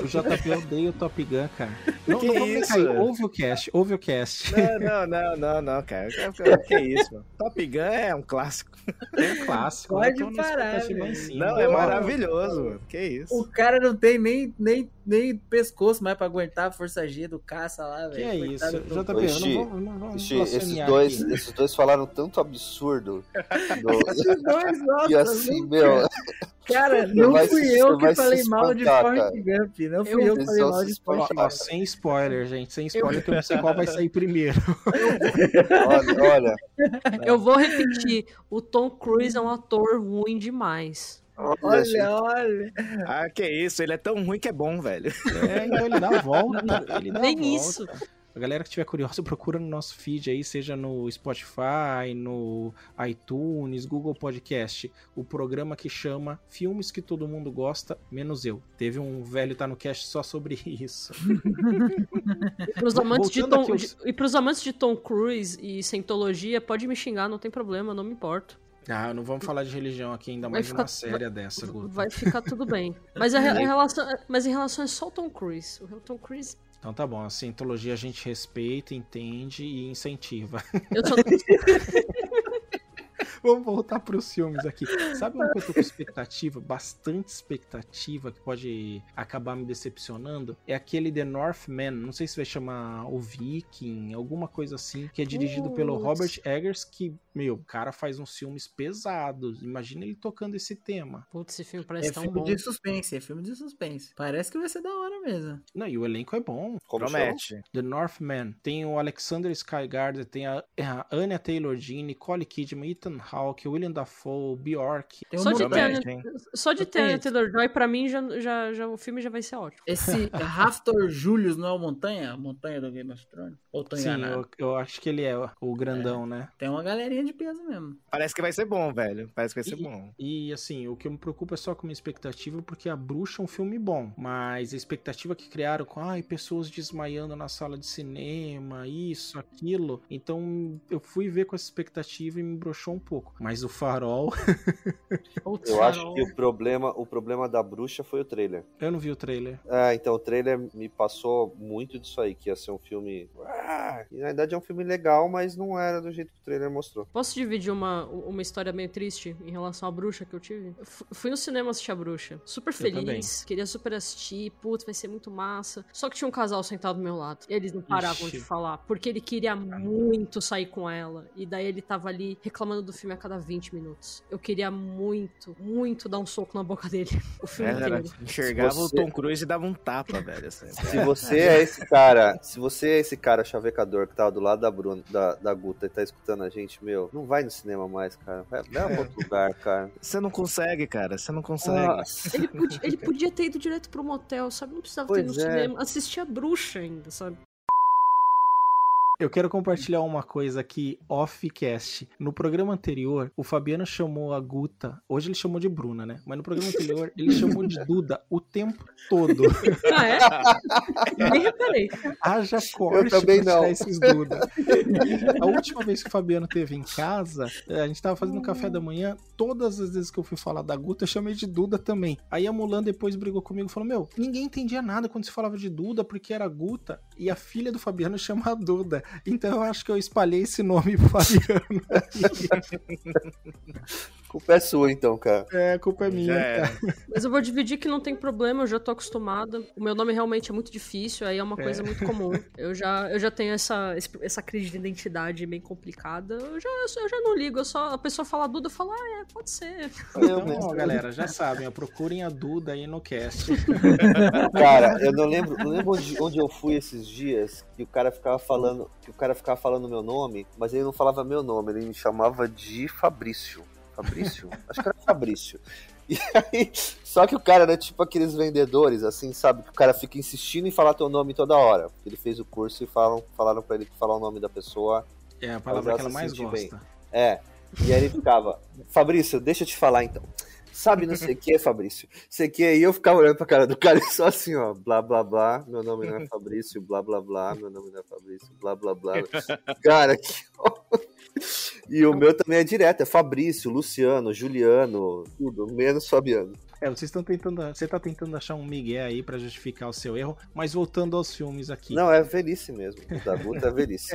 o JP odeia o Top Gun, cara. Não, Que não vamos isso? cair, ouve o cast, ouve o cast. Não, não, não, não, não, cara. Que, isso, mano? Top Gun é um clássico. É um clássico, Pode na parar. Não, é maravilhoso, mano. Que isso. O cara não tem nem, nem, nem pescoço mais pra aguentar a força G do caça lá, velho. Que é Coitado isso? do- JP, eu Xi, não vou, não vou Xi, esses, dois, aqui. esses dois falaram tanto absurdo. do- Esses dois, nossa, e assim, nunca. meu, Cara, não vai fui se- eu você que falei mal de espantar, Forrest. Gump. Não fui Eu- eu, que falei Eles mal de se Forrest ó, Gump. sem spoiler, gente, sem spoiler, que eu não sei qual vai sair primeiro. olha, olha, Eu vou repetir, o Tom Cruise é um ator ruim demais. Olha, gente, Olha, olha. Ah, que isso. Ele é tão ruim que é bom, velho. É, então ele dá a volta, ele dá a Nem volta. isso. A galera que tiver curiosa, procura no nosso feed aí, seja no Spotify, no iTunes, Google Podcast, o programa que chama Filmes que todo mundo gosta, menos eu. Teve um velho tá no cast só sobre isso. E pros, amantes de Tom, de- e pros amantes de Tom Cruise e Scientologia, pode me xingar, não tem problema, não me importo. Ah, não vamos falar de religião aqui, ainda mais uma série dessa, Guto. Vai ficar tudo bem. Mas, a, relação, mas em relação é só o Tom Cruise. O Tom Cruise. Então tá bom, a cientologia a gente respeita, entende e incentiva. Eu só, Vamos voltar pros filmes aqui. Sabe uma coisa que eu tô com expectativa, bastante expectativa, que pode acabar me decepcionando? É aquele The Northman, não sei se vai chamar o Viking, alguma coisa assim, que é dirigido pelo Putz. Robert Eggers, que, meu, o cara faz uns filmes pesados. Imagina ele tocando esse tema. Putz, esse filme parece É tão filme bom. de suspense, é filme de suspense. Parece que vai ser da hora mesmo. Não, e o elenco é bom. Promete. The Northman. Tem o Alexander Skygarden, tem a, a Anya Taylor-Joy, Nicole Kidman, Ethan Hawke, William Dafoe, Bjork. Tem um Só de, ter, só de a tenho. Taylor-Joy, pra mim, já, já, já, o filme já vai ser ótimo. Esse Raftor Julius não é o Montanha? A montanha do Game of Thrones? Ou tô Sim, eu, eu acho que ele é o grandão, né? Tem uma galerinha de peso mesmo. Parece que vai ser bom, velho. Parece que vai ser E- bom. E assim, o que eu me preocupo é só com a minha expectativa, porque a bruxa é um filme bom. Mas a expectativa que criaram com ai, pessoas desmaiando na sala de cinema, isso, aquilo. Então eu fui ver com essa expectativa e me broxou um pouco. Mas o farol. Eu acho que o problema, o problema da bruxa foi o trailer. eu não vi o trailer. Ah, então o trailer me passou muito disso aí, que ia ser um filme. Ah, e na verdade é um filme legal, mas não era do jeito que o trailer mostrou. Posso dividir uma, uma história meio triste em relação à bruxa que eu tive? Eu fui no cinema assistir a bruxa. Super feliz, queria super assistir, putz, vai ser muito massa. Só que tinha um casal sentado do meu lado. E eles não paravam Ixi. de falar, porque ele queria muito sair com ela. E daí ele tava ali reclamando do filme a cada 20 minutos. Eu queria muito, muito dar um soco na boca dele. O filme É, Era, enxergava você- o Tom Cruise e dava um tapa, velho. assim. Se você é esse cara, se você é esse cara chavecador que tava do lado da Bruna, da, da Guta e tá escutando a gente, meu, não vai no cinema mais, cara. Vai, vai pra outro lugar, cara. Você não consegue, cara. Você não consegue. Nossa. Ele podia, ele podia ter ido direto pro motel, sabe? Não precisava ter Pois ido no é. cinema. Assistir a bruxa ainda, sabe? Eu quero compartilhar uma coisa aqui off-cast. No programa anterior, o Fabiano chamou a Guta. Hoje ele chamou de Bruna, né? Mas no programa anterior, ele chamou de Duda o tempo todo. Ah, é? Nem reparei. Haja corte também pra não. tirar esses Duda. A última vez que o Fabiano teve em casa, eh, a gente tava fazendo café da manhã. Todas as vezes que eu fui falar da Guta, eu chamei de Duda também. Aí a Mulan depois brigou comigo e falou: Meu, ninguém entendia nada quando se falava de Duda, porque era Guta e a filha do Fabiano chama a Duda. Então eu acho que eu espalhei esse nome pro Fabiano. Culpa é sua, então, cara. É, a culpa é minha. Cara. Mas eu vou dividir que não tem problema, eu já tô acostumada. O meu nome realmente é muito difícil, aí é uma coisa muito comum. Eu já, eu já tenho essa, essa crise de identidade bem complicada. Eu já, eu já não ligo, eu só, a pessoa fala Duda, eu falo, ah, é, pode ser. Eu Então, ó, galera, já sabem, procurem a Duda aí no cast. Cara, eu não lembro, não lembro onde, onde eu fui esses dias que o cara ficava falando, que o cara ficava falando meu nome, mas ele não falava meu nome, ele me chamava de Fabrício. Fabrício? Acho que era Fabrício. E aí, só que o cara era tipo aqueles vendedores, assim, sabe? Que o cara fica insistindo em falar teu nome toda hora. Ele fez o curso e falam, falaram pra ele que falar o nome da pessoa. É a palavra que ela mais gosta. bem. É. E aí ele ficava, Fabrício, deixa eu te falar então. Sabe não sei o que, Fabrício? Sei que e eu ficava olhando pra cara do cara e só assim, ó, blá blá blá, meu nome não é Fabrício, blá blá blá, meu nome não é Fabrício, blá blá blá. Cara, que E o meu também é direto, é Fabrício, Luciano, Juliano, tudo, menos Fabiano. É, vocês estão tentando. Você tá tentando achar um migué aí pra justificar o seu erro, mas voltando aos filmes aqui. Não, é velhice mesmo. O da Guta é velhice.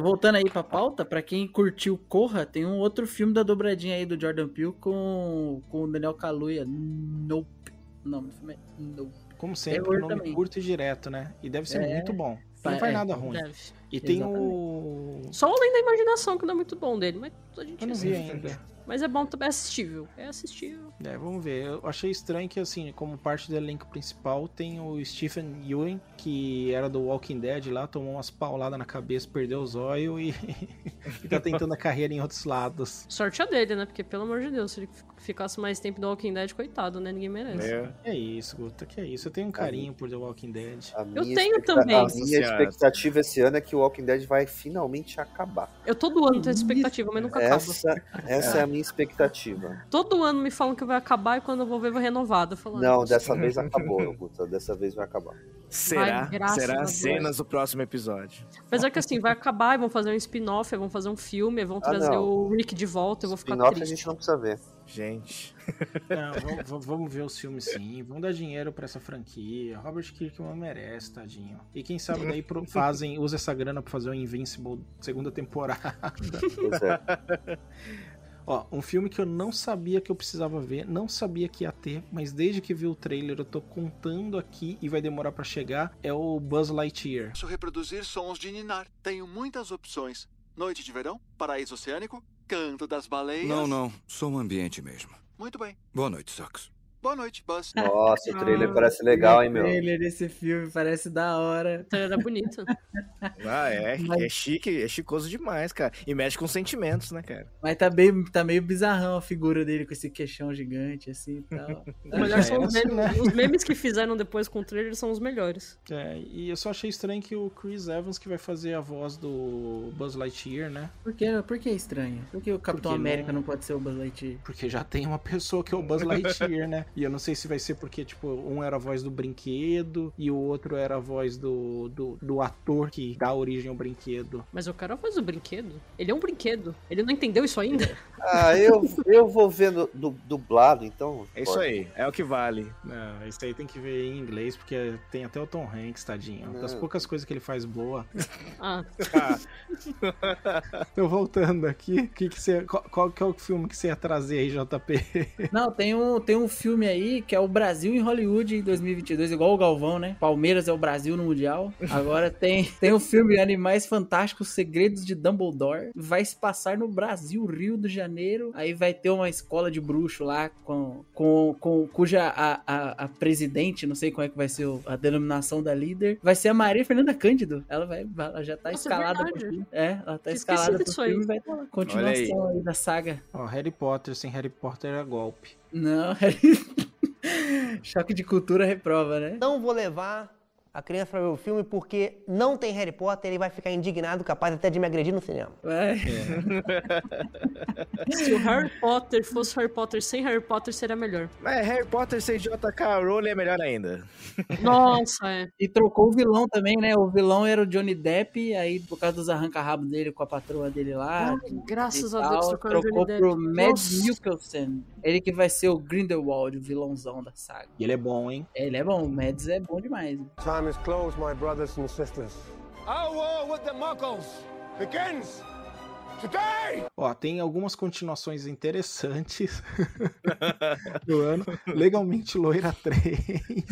Voltando aí pra pauta, pra quem curtiu Corra, tem um outro filme da dobradinha aí do Jordan Peele com, com o Daniel Kaluuya. Nope. O nome do filme é Nope. Como sempre, Terror nome também. curto e direto, né? E deve ser É. muito bom. É, Não faz é, nada ruim. Deve. E tem o. Só o Além da Imaginação, que não é muito bom dele, mas a gente Eu não vi ainda. Mas é bom também, é assistível. É assistível. É, vamos ver. Eu achei estranho que, assim, como parte do elenco principal, tem o Stephen Ewing, que era do Walking Dead lá, tomou umas pauladas na cabeça, perdeu os olhos e... e tá tentando a carreira em outros lados. Sorte a dele, né? Porque, pelo amor de Deus, se ele ficasse mais tempo do Walking Dead, coitado, né? Ninguém merece. É. É isso, Guta, que é isso. Eu tenho um carinho por The Walking Dead. A Eu tenho também. A minha expectativa esse ano é que o Walking Dead vai finalmente acabar. Eu todo ano tenho expectativa, mas nunca acaba. Essa, essa é a minha expectativa. Todo ano me falam que vai acabar e quando eu vou ver, vai falo, ah, Não, dessa vez acabou, Guta. Dessa vez vai acabar. Será? a Será cenas do próximo episódio. Apesar que assim, vai acabar e vão fazer um spin-off, vão fazer um filme, vão Ah, trazer não. o Rick de volta, eu vou ficar Spin-off a triste. gente não precisa ver. Gente. Não, vamos, ver os filmes sim. Vamos dar dinheiro pra essa franquia. Robert Kirkman merece, tadinho. E quem sabe daí pro- fazem, usa essa grana pra fazer o Invincible segunda temporada. É. Ó, um filme que eu não sabia que eu precisava ver, não sabia que ia ter, mas desde que vi o trailer eu tô contando aqui e vai demorar pra chegar, é o Buzz Lightyear. Posso reproduzir sons de ninar. Tenho muitas opções. Noite de verão, paraíso oceânico, canto das baleias. Não, não. Sou um ambiente mesmo. Muito bem. Boa noite, Sox. Boa noite, Buzz. Nossa, o trailer parece legal, hein, meu? O trailer desse filme parece da hora. O trailer é bonito. Ah, é. Mas- É chique, é chicoso demais, cara. E mexe com sentimentos, né, cara? Mas tá, bem, tá meio bizarrão a figura dele com esse queixão gigante assim e tal. O melhor são os É, memes. né? Os memes que fizeram depois com o trailer são os melhores. É, e eu só achei estranho que o Chris Evans que vai fazer a voz do Buzz Lightyear, né? Por que, por que é estranho? Por que o Capitão Porque América não- não... pode ser o Buzz Lightyear? Porque já tem uma pessoa que é o Buzz Lightyear, né? E eu não sei se vai ser porque, tipo, um era a voz do brinquedo e o outro era a voz do, do, do ator que dá origem ao brinquedo. Mas o cara faz o brinquedo. Ele é um brinquedo. Ele não entendeu isso ainda? Ah, eu, eu vou du- dublado, então. É isso aí, é o que vale. Não, isso aí tem que ver em inglês, porque tem até o Tom Hanks, tadinho. Das Não. poucas coisas que ele faz boa. Ah, Tô voltando aqui. Que que você, qual, qual que é o filme que você ia trazer aí, JP? Não, tem um, tem um filme aí que é o Brasil em Hollywood em 2022, igual o Galvão, né? Palmeiras é o Brasil no Mundial. Agora tem, tem o filme Animais Fantásticos Segredos de Dumbledore. Vai se passar no Brasil, Rio de Janeiro. Aí vai ter uma escola de bruxo lá com, com, com cuja a, a, a presidente, não sei qual é que vai ser o- a denominação da líder, vai ser a Maria Fernanda Cândido. Ela vai, ela já tá Nossa, é escalada filme. É, ela tá escalada pro disso aí. filme e vai ter uma continuação aí da saga. Ó, Harry Potter sem Harry Potter é golpe. Não, choque de cultura reprova, né? Não vou levar a criança pra ver o filme porque não tem Harry Potter, ele vai ficar indignado, capaz até de me agredir no cinema. Vai. se o Harry Potter fosse Harry Potter sem Harry Potter, seria melhor. É, Harry Potter sem J.K. Rowling é melhor ainda. Nossa, é. E trocou o vilão também, né? O vilão era o Johnny Depp, aí por causa dos arranca-rabo dele com a patroa dele lá. Ai, graças e a Deus trocaram o trocou Johnny pro Depp. Mads Nossa. Mikkelsen. Ele que vai ser o Grindelwald, o vilãozão da saga. E ele é bom, hein? Ele é bom, o Mads é bom demais. Time is closed, my brothers and sisters. Our war with the Muggles begins today! Ó, tem algumas continuações interessantes do ano. Legalmente Loira 3.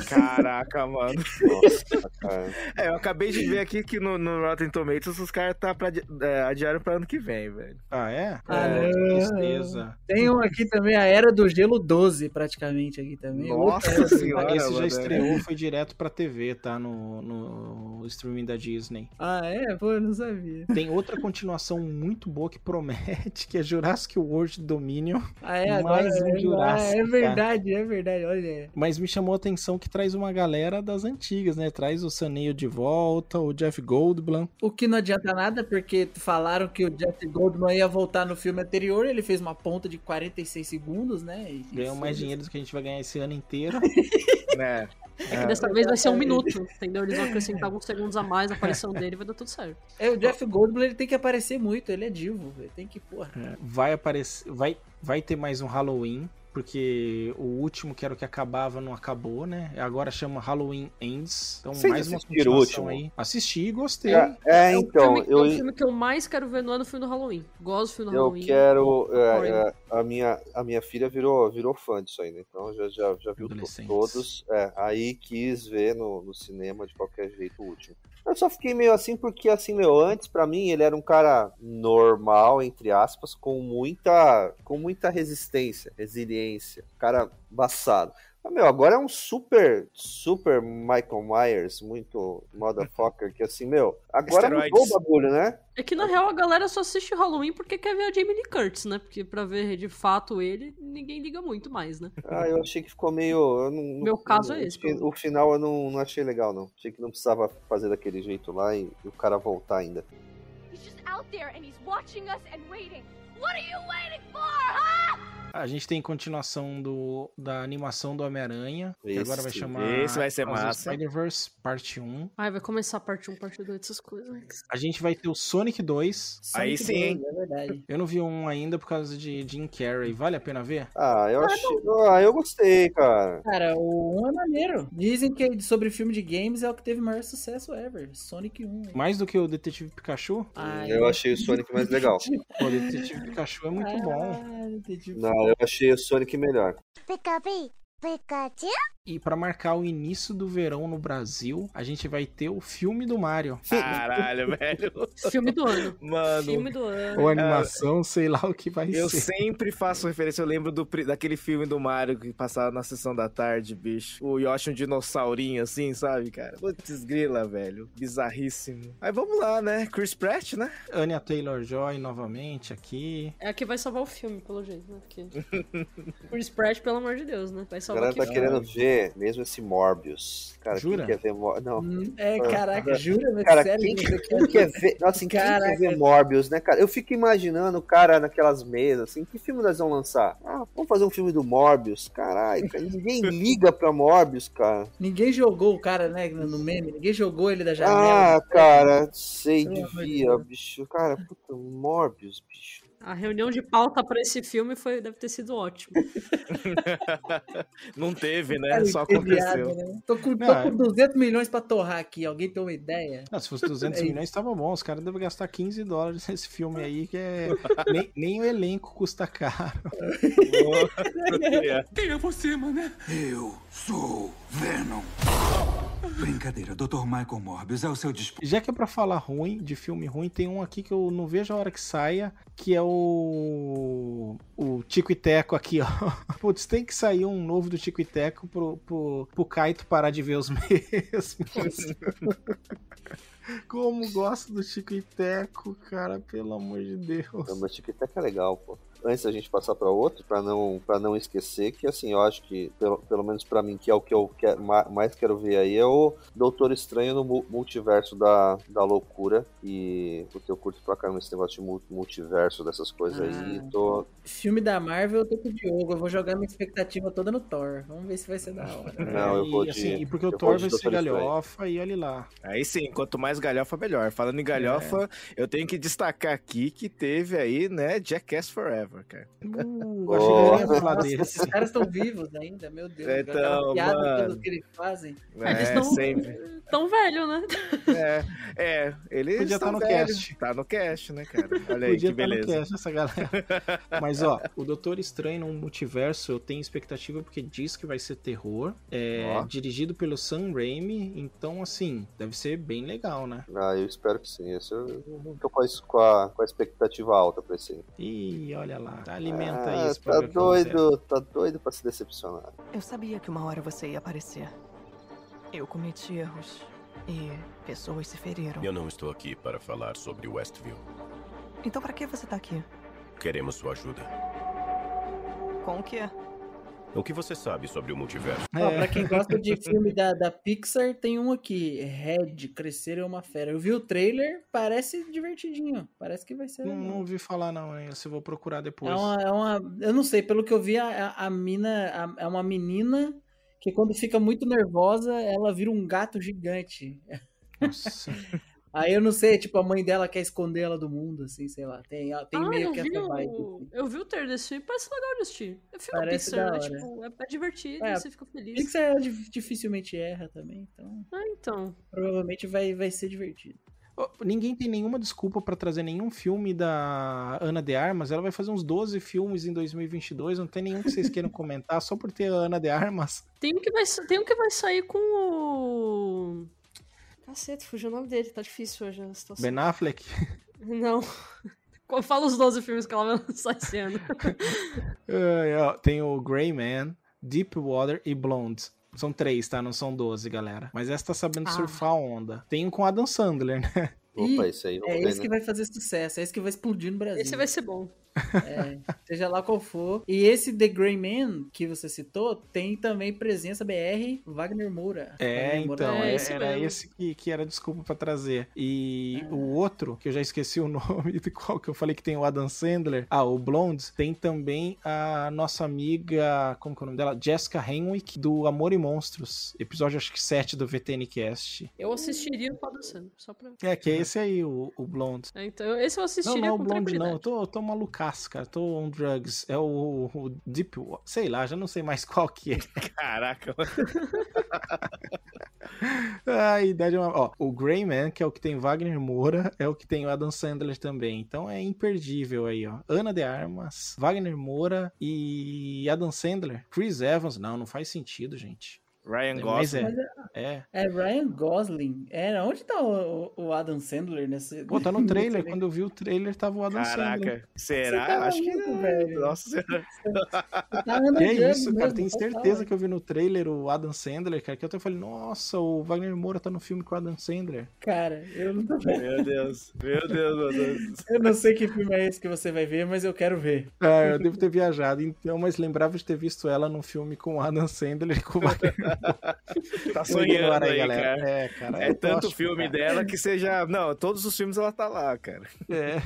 Caraca, mano. Nossa, cara. É, eu acabei de ver aqui que no, no Rotten Tomatoes os caras tá pra, é, adiaram pra ano que vem, velho. Ah, é? Ah, É, tristeza. Tem um aqui também, a Era do Gelo 12, praticamente, aqui também. Nossa Outra- senhora, Esse já estreou, foi direto pra TV, tá? No, no streaming da Disney. Ah, é? Pô, eu não sabia. Tem outra continuação muito boa que promete, que é Jurassic World Dominion. Ah, é? Agora Mais um é, Jurassic, é verdade, é verdade, olha. Mas me chamou a atenção que traz uma galera das antigas, né? Traz o Saneio de volta, o Jeff Goldblum. O que não adianta nada, porque falaram que o Jeff Goldblum ia voltar no filme anterior, ele fez uma ponta de 46 segundos, né? E, Ganhou mais foda-se. dinheiro do que a gente vai ganhar esse ano inteiro. né? É que dessa vez vai ser um minuto, entendeu? Eles vão acrescentar alguns segundos a mais na aparição dele e vai dar tudo certo. É, o Jeff Goldblum ele tem que aparecer muito, ele é divo, ele tem que, porra. É, vai aparecer. Vai, vai ter mais um Halloween. Porque o último, que era o que acabava, não acabou, né? Agora chama Halloween Ends. Então, Vocês mais uma continuação último? aí. Assisti e gostei. É, é, É o então, filme, é eu, o filme que eu mais quero ver no ano foi no Halloween. Gosto do filme do eu Halloween. quero. é, é, a, minha, a minha filha virou, virou fã disso aí, né? Então já, já, já viu todos. É, aí quis ver no, no cinema de qualquer jeito o último. Eu só fiquei meio assim porque, assim, meu, antes pra mim ele era um cara normal, entre aspas, com muita, com muita resistência, resiliência. Cara embaçado. Meu, agora é um super, super Michael Myers, muito motherfucker, que assim, meu, agora Esteroides. mudou o bagulho, né? É que na real a galera só assiste Halloween porque quer ver a Jamie Lee Curtis, né? Porque pra ver de fato ele, ninguém liga muito mais, né? Ah, eu achei que ficou meio. Eu não, Meu não- caso é não- esse, acho que O final eu não, não achei legal, não. Achei que não precisava fazer daquele jeito lá e, e o cara voltar ainda. He's just out there and he's watching us and waiting. What are you waiting for, huh? A gente tem continuação do, da animação do Homem-Aranha, que agora vai sim. chamar Esse vai ser massa. Spider-Verse, parte 1. Ai, vai começar a parte 1, parte 2 dessas coisas. né? A gente vai ter o Sonic 2. Aí Sonic sim, hein? 2, É verdade. Eu não vi um ainda por causa de Jim Carrey. Vale a pena ver? Ah, eu achei. Ah, eu gostei, cara. Cara, o 1 é maneiro. Dizem que sobre filme de games é o que teve maior sucesso ever. Sonic 1. Mais do que o Detetive Pikachu? Ai, Eu achei o Sonic mais legal. O Detetive Pikachu é muito bom. Ah, entendi. Não, eu achei o Sonic melhor. Pikachu. E pra marcar o início do verão no Brasil, a gente vai ter o filme do Mario. Caralho, velho. Filme do ano. Mano. Filme do ano. Ou animação, sei lá o que vai Eu ser. sempre faço referência, eu lembro do, daquele filme do Mario que passava na sessão da tarde, bicho. O Yoshi um dinossaurinho assim, sabe, cara? Putz, grila, velho. Bizarríssimo. Aí vamos lá, né? Chris Pratt, né? Anya Taylor-Joy novamente aqui. É a que vai salvar o filme, pelo jeito, né? Porque... Chris Pratt, pelo amor de Deus, né? Vai salvar galera tá que querendo ver mesmo esse Morbius. Cara, Jura? quem quer ver Morbius? Não. É, caraca, jura? Mas Cara, sério quem, quem quer ver. Nossa, assim, quem quer ver Morbius, né, cara? Eu fico imaginando o cara naquelas mesas, assim, que filme nós vamos lançar? Ah, vamos fazer um filme do Morbius. Caralho, cara, ninguém liga pra Morbius, cara. Ninguém jogou o cara, né, no meme, ninguém jogou ele da janela. Ah, cara, sei, devia, bicho. Cara, puta, Morbius, bicho. A reunião de pauta pra esse filme foi, deve ter sido ótimo. Não teve, né? Cara, Só aconteceu. né? Tô com, tô Não, é- com 200 milhões pra torrar aqui, alguém tem uma ideia? Não, se fosse 200 É milhões, tava bom. Os caras devem gastar 15 dólares nesse filme aí, que é. nem, nem o elenco custa caro. Quem é você, mané? Eu sou Venom. Brincadeira, Dr. Michael Morbius é o seu dispor. Já que é pra falar ruim, de filme ruim, tem um aqui que eu não vejo a hora que saia, que é o. O Tico e Teco aqui, ó. Putz, tem que sair um novo do Tico e Teco pro, pro, pro Kaito parar de ver os mesmos. Como gosto do Tico e Teco, cara, pelo amor de Deus. Não, mas Tic Tac é legal, pô. Antes da gente passar pra outro, pra não, pra não esquecer que, assim, eu acho que, pelo, pelo menos pra mim, que é o que eu quero, mais quero ver aí, é o Doutor Estranho no mu- multiverso da, da loucura. E porque eu curto pra caramba esse negócio de mu- multiverso, dessas coisas aí. Ah. Tô, Filme da Marvel, eu tô com o Diogo, eu vou jogar minha expectativa toda no Thor. Vamos ver se vai ser da hora. Não, eu vou e, de- assim, e porque o Thor vai ser galhofa e olha lá. Aí sim, quanto mais galhofa, melhor. Falando em galhofa, eu tenho que destacar aqui que teve aí, né, Jackass Forever, cara. Uh, achei que ia falar desse. esses caras estão vivos ainda, meu Deus. Então, piada mano. que eles fazem. Ah, eles É, tão- sempre. Tão velho, né? É, é, Podia estão tá no velhos. cast. Tá no cast, né, cara? Olha aí Podia que estar no beleza. cast essa galera. Mas ó, o Doutor Estranho no multiverso eu tenho expectativa porque diz que vai ser terror. É Ó. dirigido pelo Sam Raimi, então assim, deve ser bem legal, né? ah, eu espero que sim. Esse eu não tô com a, com a, com a expectativa alta pra esse aí. Ih, olha lá, alimenta Ah, isso tá doido, tá doido pra se decepcionar. Eu sabia que uma hora você ia aparecer. Eu cometi erros e pessoas se feriram. Eu não estou aqui para falar sobre Westview. Então pra que você tá aqui? Queremos sua ajuda. Com o quê? O que você sabe sobre o multiverso? É. Ó, pra quem gosta de filme da, da Pixar, tem um aqui, Red, Crescer é uma Fera. Eu vi o trailer, parece divertidinho. Parece que vai ser. Não, não ouvi falar não, hein? Eu vou procurar depois. É uma, é uma. Eu não sei, pelo que eu vi, a, a, a mina. a- é uma menina que quando fica muito nervosa, ela vira um gato gigante. Nossa. Aí eu não sei, tipo, a mãe dela quer esconder ela do mundo, assim, sei lá. Tem, tem ah, meio que essa vibe. o... assim. eu vi o trailer desse filme, parece legal de assistir. É filme Parece Pixar, né? Tipo, é, é divertido, É, você fica feliz. Pixar di- dificilmente erra também, então Ah, então. provavelmente vai, vai ser divertido. Ninguém tem nenhuma desculpa pra trazer nenhum filme da Ana de Armas. Ela vai fazer uns 12 filmes em 2022. Não tem nenhum que vocês queiram comentar só por ter a Ana de Armas. Tem um que vai, tem um que vai sair com o. Cacete, fugiu o nome dele, tá difícil hoje a situação. Ben Affleck. Não. Fala os 12 filmes que ela vai lançar esse ano. Tem o Grey Man, Deep Water e Blonde. São três, tá? Não são 12, galera. Mas essa tá sabendo Ah. surfar a onda. Tem um com Adam Sandler, né? Opa, esse aí É ver, esse que né? vai fazer sucesso, é esse que vai explodir no Brasil. Esse vai ser bom. É, seja lá qual for. E esse The Grey Man que você citou tem também presença BR Wagner Moura. É, Wagner Moura então, é é- esse era mesmo. esse que, que era desculpa pra trazer. E Ah. o outro, que eu já esqueci o nome de qual que eu falei que tem o Adam Sandler. Ah, o Blonde. Tem também a nossa amiga, como que é o nome dela? Jessica Henwick, do Amor e Monstros. Episódio, acho que 7 do VTNcast. Eu assistiria o Padre Sandro, só pra. É, que é esse aí, o, o Blonde. É, então, esse eu Não, assistiria não é o com Blonde, não. Eu tô, eu tô malucaço, cara. Tô on drugs. É o, o Deep... Sei lá, já não sei mais qual que é. Caraca, mano. A idade é uma... Ó, o Grey Man, que é o que tem Wagner Moura, é o que tem o Adam Sandler também. Então é imperdível aí, ó. Ana de Armas, Wagner Moura e Adam Sandler. Chris Evans. Não, não faz sentido, gente. Ryan Mas Gosling. é. É. É Ryan Gosling. É, onde tá o, o Adam Sandler nesse. Pô, tá no trailer. Quando eu vi o trailer, tava o Adam Sandler. Caraca, será? Tá Acho que não. velho. Nossa senhora. Tá Que é isso, cara? Tenho certeza que eu vi no trailer o Adam Sandler, cara. Que eu até falei, nossa, o Wagner Moura tá no filme com o Adam Sandler. Cara, eu não tô vendo. Meu Deus. Meu Deus, meu Deus. Eu não sei que filme é esse que você vai ver, mas eu quero ver. Ah, eu devo ter viajado, então, mas lembrava de ter visto ela num filme com o Adam Sandler e com o Wagner. Tá sonhando aí, galera. cara. É, cara. É tanto gosto, filme cara. dela que seja. Não, todos os filmes ela tá lá, cara. É.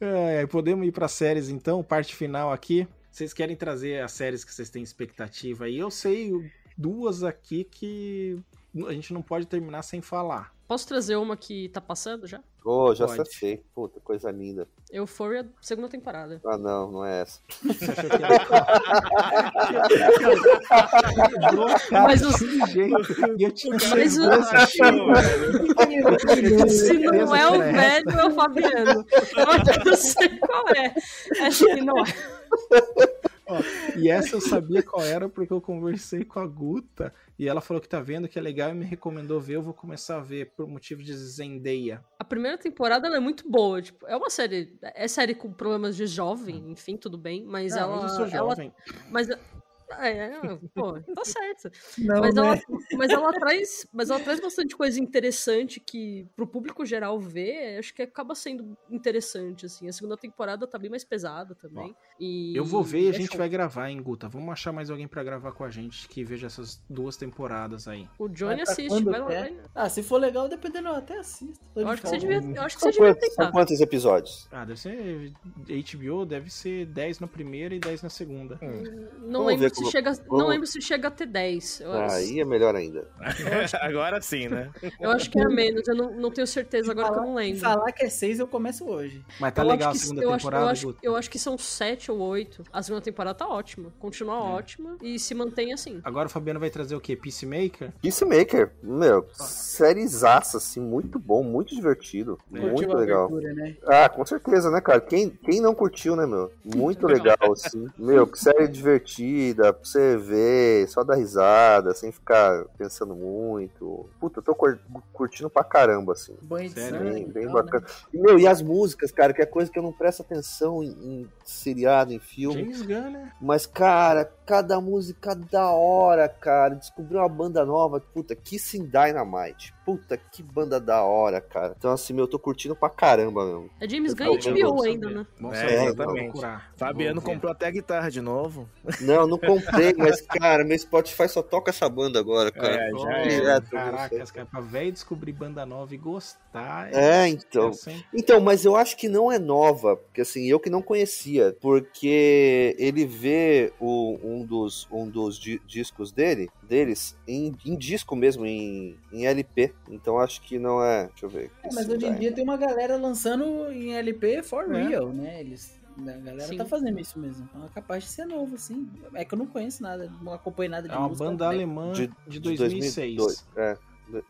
É, podemos ir para séries então, parte final aqui. Vocês querem trazer as séries que vocês têm expectativa aí? Eu sei duas aqui que a gente não pode terminar sem falar. Posso trazer uma que tá passando já? Ô, já Pode. sei. Puta, coisa linda. Euphoria, segunda temporada. Ah, não, não é essa. Mas os- eu Mas o-. Se não é o velho, é o Fabiano. Eu não sei qual é. Acho que não é. Ó, e essa eu sabia qual era porque eu conversei com a Guta e ela falou que tá vendo que é legal e me recomendou ver. Eu vou começar a ver por motivo de Zendaya. A primeira temporada ela é muito boa. Tipo, é uma série. É série com problemas de jovem, enfim, tudo bem. Mas Ah, ela. eu sou ela- jovem. mas. É, é, pô, tá certo. Não, mas, né? ela, mas ela traz. Mas ela traz bastante coisa interessante que pro público geral ver, acho que acaba sendo interessante, assim. A segunda temporada tá bem mais pesada também. e Eu vou ver e a é gente show. vai gravar, hein, Guta? Vamos achar mais alguém pra gravar com a gente que veja essas duas temporadas aí. O Johnny assiste, vai lá. Vai. Ah, se for legal, dependendo, eu até assisto. Eu acho que você folga. devia, eu acho que São você devia quantos, tentar. são quantos episódios? Ah, deve ser. HBO deve ser 10 na primeira e 10 na segunda. Não Vamos lembro se como- chega, não lembro se chega a ter 10. Eu, acho- Aí é melhor ainda. Agora sim, né? eu acho que é menos, eu não, não tenho certeza agora que eu não lembro. Falar que é seis, eu começo hoje. Mas tá eu legal a que, segunda eu acho, temporada, eu, acho, eu acho que são sete ou oito. A segunda temporada tá ótima. Continua É. ótima e se mantém assim. Agora o Fabiano vai trazer o quê? Peacemaker? Peacemaker, meu, sériezaça, assim, muito bom, muito divertido. Curtiu Muito legal. abertura, né? Ah, com certeza, né, cara? Quem, quem não curtiu, né, meu? Muito legal, assim. Meu, que série divertida, pra você ver, só dar risada, sem ficar pensando muito. Puta, eu tô cur- curtindo pra caramba, assim. Banho de Sério? Bem, bem tal, né? bacana. E, meu, e as músicas, cara, que é coisa que eu não presto atenção em, em seriado, em filme. James Gunn, né? Mas, cara, cada música da hora, cara. Descobri uma banda nova. Puta, Kissing Dynamite. Puta, que banda da hora, cara. Então, assim, meu, eu tô curtindo pra caramba, meu. É James Gunn e HBO ainda, saber. né? Bom É, exatamente. Fabiano comprou até a guitarra de novo. Não, não comprei, mas, cara, meu Spotify só toca essa banda agora, cara. É, já é. Direto, Caraca, cara, pra velho descobrir banda nova e gostar. É, então. sucesso, hein? Então, mas eu acho que não é nova, porque assim, eu que não conhecia, porque ele vê o, um dos, um dos di- discos dele, deles, em, em disco mesmo, em, em LP. Então acho que não é. Deixa eu ver. É, mas hoje em dia tem uma galera lançando em LP for É. real, né? Eles. A galera Sim. tá fazendo isso mesmo. Então é capaz de ser novo, assim. É que eu não conheço nada, não acompanho nada de É uma música. banda né? alemã de, de 2006. 2002. É,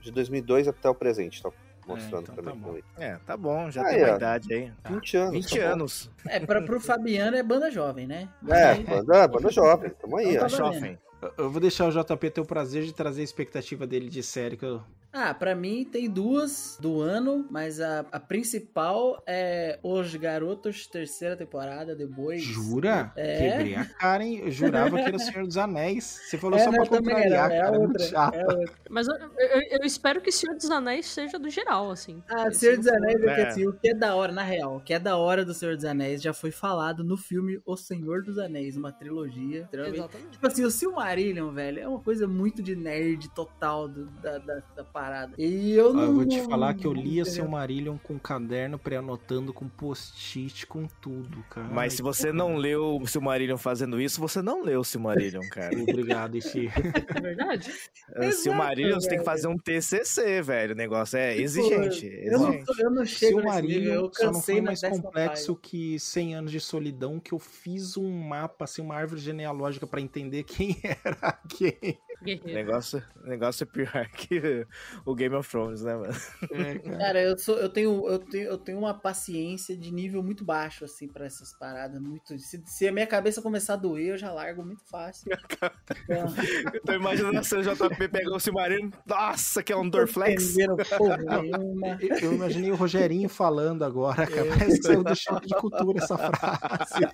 de 2002 até o presente, tá mostrando então pra tá mim. bom. É, tá bom, já Ah, tem é. uma idade aí. 20 anos. 20 tá anos. É, pra, pro Fabiano é banda jovem, né? É, banda, banda jovem, tamo aí, Então ó. tá. Jovem. Eu- Eu vou deixar o JP ter o prazer de trazer a expectativa dele de série que eu. Ah, pra mim tem duas do ano, mas a, a principal é Os Garotos, terceira temporada, The Boys. Jura? É. Quebrei a cara, hein? Eu jurava que era o Senhor dos Anéis. Você falou É, só não, pra contrariar, era, é cara. É muito outra, chato. é outra. Mas eu, eu- eu espero que Senhor dos Anéis seja do geral, assim. Ah, Se Senhor dos Anéis é É. assim, o que é da hora, na real, o que é da hora do Senhor dos Anéis já foi falado no filme O Senhor dos Anéis, uma trilogia. Exatamente. Tipo assim, o Silmarillion, velho, é uma coisa muito de nerd total do- da, da, da parada. E eu não. eu vou te não- falar que eu lia seu Marillion com caderno pré-anotando com post-it, com tudo, cara. Mas se você não leu o Silmarillion fazendo isso, você não leu o Silmarillion, cara. Obrigado, Ixi. É verdade. O Silmarillion você tem que fazer um TCC, velho. O negócio é Tipo, exigente. Eu não, exigente. eu não chego nesse nível, Silmarillion eu só não foi mais complexo página. que 100 anos de solidão, que eu fiz um mapa, assim, uma árvore genealógica pra entender quem era quem. O Guerreiro. negócio, negócio é pior que o Game of Thrones, né, mano? É, cara. Cara, eu, sou, eu, tenho, eu, tenho, eu tenho uma paciência de nível muito baixo, assim, pra essas paradas. Muito, se, se a minha cabeça começar a doer, eu já largo muito fácil. Então, Eu tô imaginando se o JP pegar o Silmarino. Nossa, que é um Dorflex. nenhuma. Eu, eu imaginei o Rogerinho falando agora, cara. É. Parece que saiu do choque de cultura essa frase.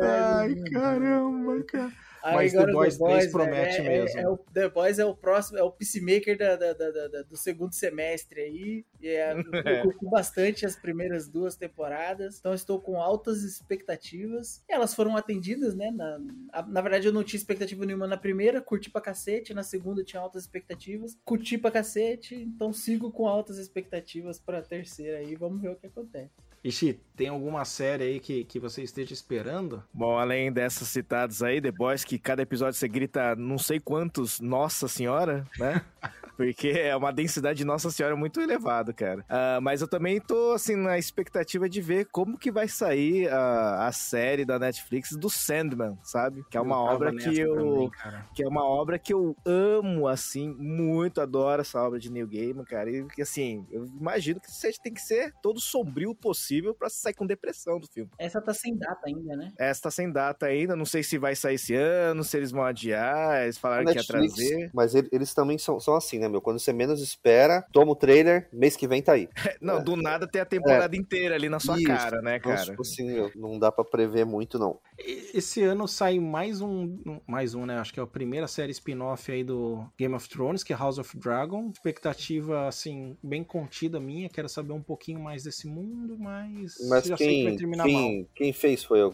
Ai, caramba, cara. Mas The o Boys 3 velho, promete é- mesmo. É, é o, The Boys é o próximo, é o peacemaker da, da- da- da- do segundo semestre aí. E é, eu curti bastante as primeiras duas temporadas. Então estou com altas expectativas. E elas foram atendidas, né? Na, na verdade, eu não tinha expectativa nenhuma na primeira, curti pra cacete. Na segunda tinha altas expectativas. Curti pra cacete. Então sigo com altas expectativas pra terceira aí. Vamos ver o que acontece. Ixi, tem alguma série aí que, que você esteja esperando? Bom, além dessas citadas aí, The Boys, que cada episódio você grita não sei quantos Nossa Senhora, né? Porque é uma densidade de Nossa Senhora muito elevada, cara. Ah, mas eu também tô, assim, na expectativa de ver como que vai sair a, a série da Netflix do Sandman, sabe? Que é uma Eu obra que eu... cara. que é uma obra que eu amo, assim, muito adoro essa obra de Neil Gaiman, cara. E assim, eu imagino que seja, tem que ser todo sombrio possível pra sair com depressão do filme. Essa tá sem data ainda, né? Essa tá sem data ainda, não sei se vai sair esse ano, se eles vão adiar, eles falaram que ia Netflix, trazer. mas ele- eles também são, são assim, né, meu? Quando você menos espera, toma o trailer, mês que vem tá aí. Não, do nada tem a temporada inteira ali na sua Isso. cara, né, Então, cara? tipo assim, meu, não dá pra prever muito, não. Esse ano sai mais um, um- mais um, né? Acho que é a primeira série spin-off aí do Game of Thrones, que é House of Dragon. Expectativa, assim, bem contida minha. Quero saber um pouquinho mais desse mundo, mas, Mas já sei que vai quem, terminar mal. quem, quem fez foi o-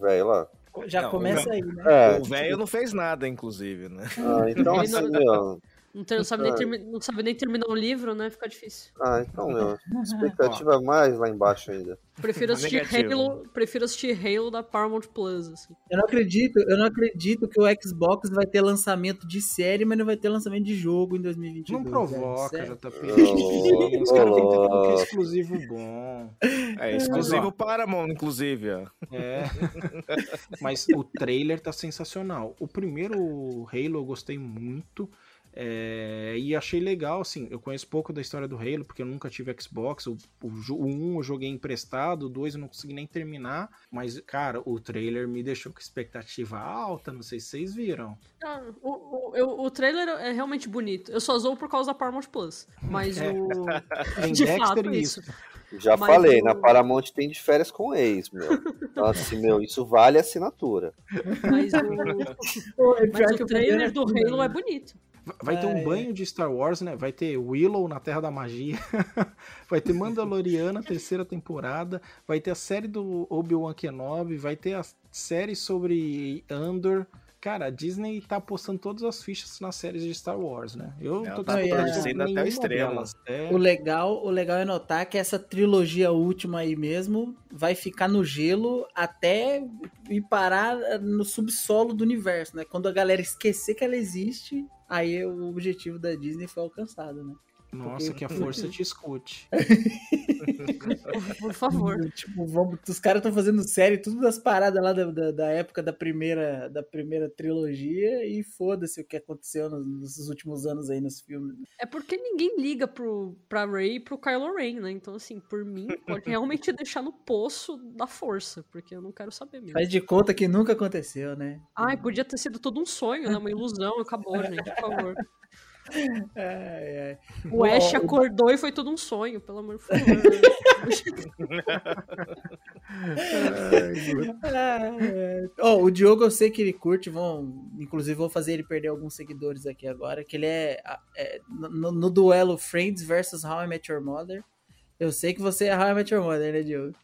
velho lá? Já Não, começa o- aí, né? É, o velho não fez nada, inclusive, né? Ah, então assim, meu. Não, não sabe nem Ah. termi- não sabe nem terminar um livro, né? Fica difícil. Ah, então, meu. Expectativa mais lá embaixo ainda. Prefiro assistir. Halo, prefiro assistir Halo da Paramount Plus, assim. Eu não acredito, eu não acredito que o Xbox vai ter lançamento de série, mas não vai ter lançamento de jogo em 2022. Não provoca, velho. JP. Os caras têm ô, tanto que é exclusivo bom. É exclusivo Paramount, inclusive, ó. É. Mas o trailer tá sensacional. O primeiro Halo eu gostei muito. É, e achei legal, assim, eu conheço pouco da história do Halo, porque eu nunca tive Xbox, o, o, jo- o 1 eu joguei emprestado, o 2 eu não consegui nem terminar, mas, cara, o trailer me deixou com expectativa alta, não sei se vocês viram. Ah, o, o, eu- o trailer é realmente bonito. Eu só zoo por causa da Paramount Plus. Mas É. o. Tem de Dexter fato, é isso. Já Mas falei, o- na Paramount tem de férias com ex, meu. Então, assim, meu, isso vale assinatura. Mas é o, pior mas o trailer do vendo Halo é aqui, bonito. Vai ter Ah, um é. banho de Star Wars, né? Vai ter Willow na Terra da Magia. vai ter Mandaloriana, terceira temporada. Vai ter a série do Obi-Wan Kenobi. Vai ter a série sobre Andor. Cara, a Disney tá apostando todas as fichas nas séries de Star Wars, né? Eu Ela tô tá torcendo até o delas. É, O legal, o legal é notar que essa trilogia última aí mesmo vai ficar no gelo até ir parar no subsolo do universo, né? Quando a galera esquecer que ela existe, aí o objetivo da Disney foi alcançado, né? Nossa, que a força te escute. Por, por favor. Tipo, vamos, os caras estão fazendo série, tudo das paradas lá da, da, da época da primeira, da primeira trilogia e foda-se o que aconteceu nos, nos últimos anos aí nos filmes. É porque ninguém liga pro, pra Ray e pro Kylo Ren, né? Então, assim, por mim, pode realmente deixar no poço da força, porque eu não quero saber mesmo. Faz de conta que nunca aconteceu, né? Ai, podia ter sido todo um sonho, né? Uma ilusão, acabou, gente, por favor. Ai, ai. O Ash acordou e foi todo um sonho, pelo amor de favor. É. Ó, o Diogo eu sei que ele curte, vão, inclusive vou fazer ele perder alguns seguidores aqui agora, que ele é, é, no, no duelo Friends versus How I Met Your Mother. Eu sei que você é How I Met Your Mother, né, Diogo?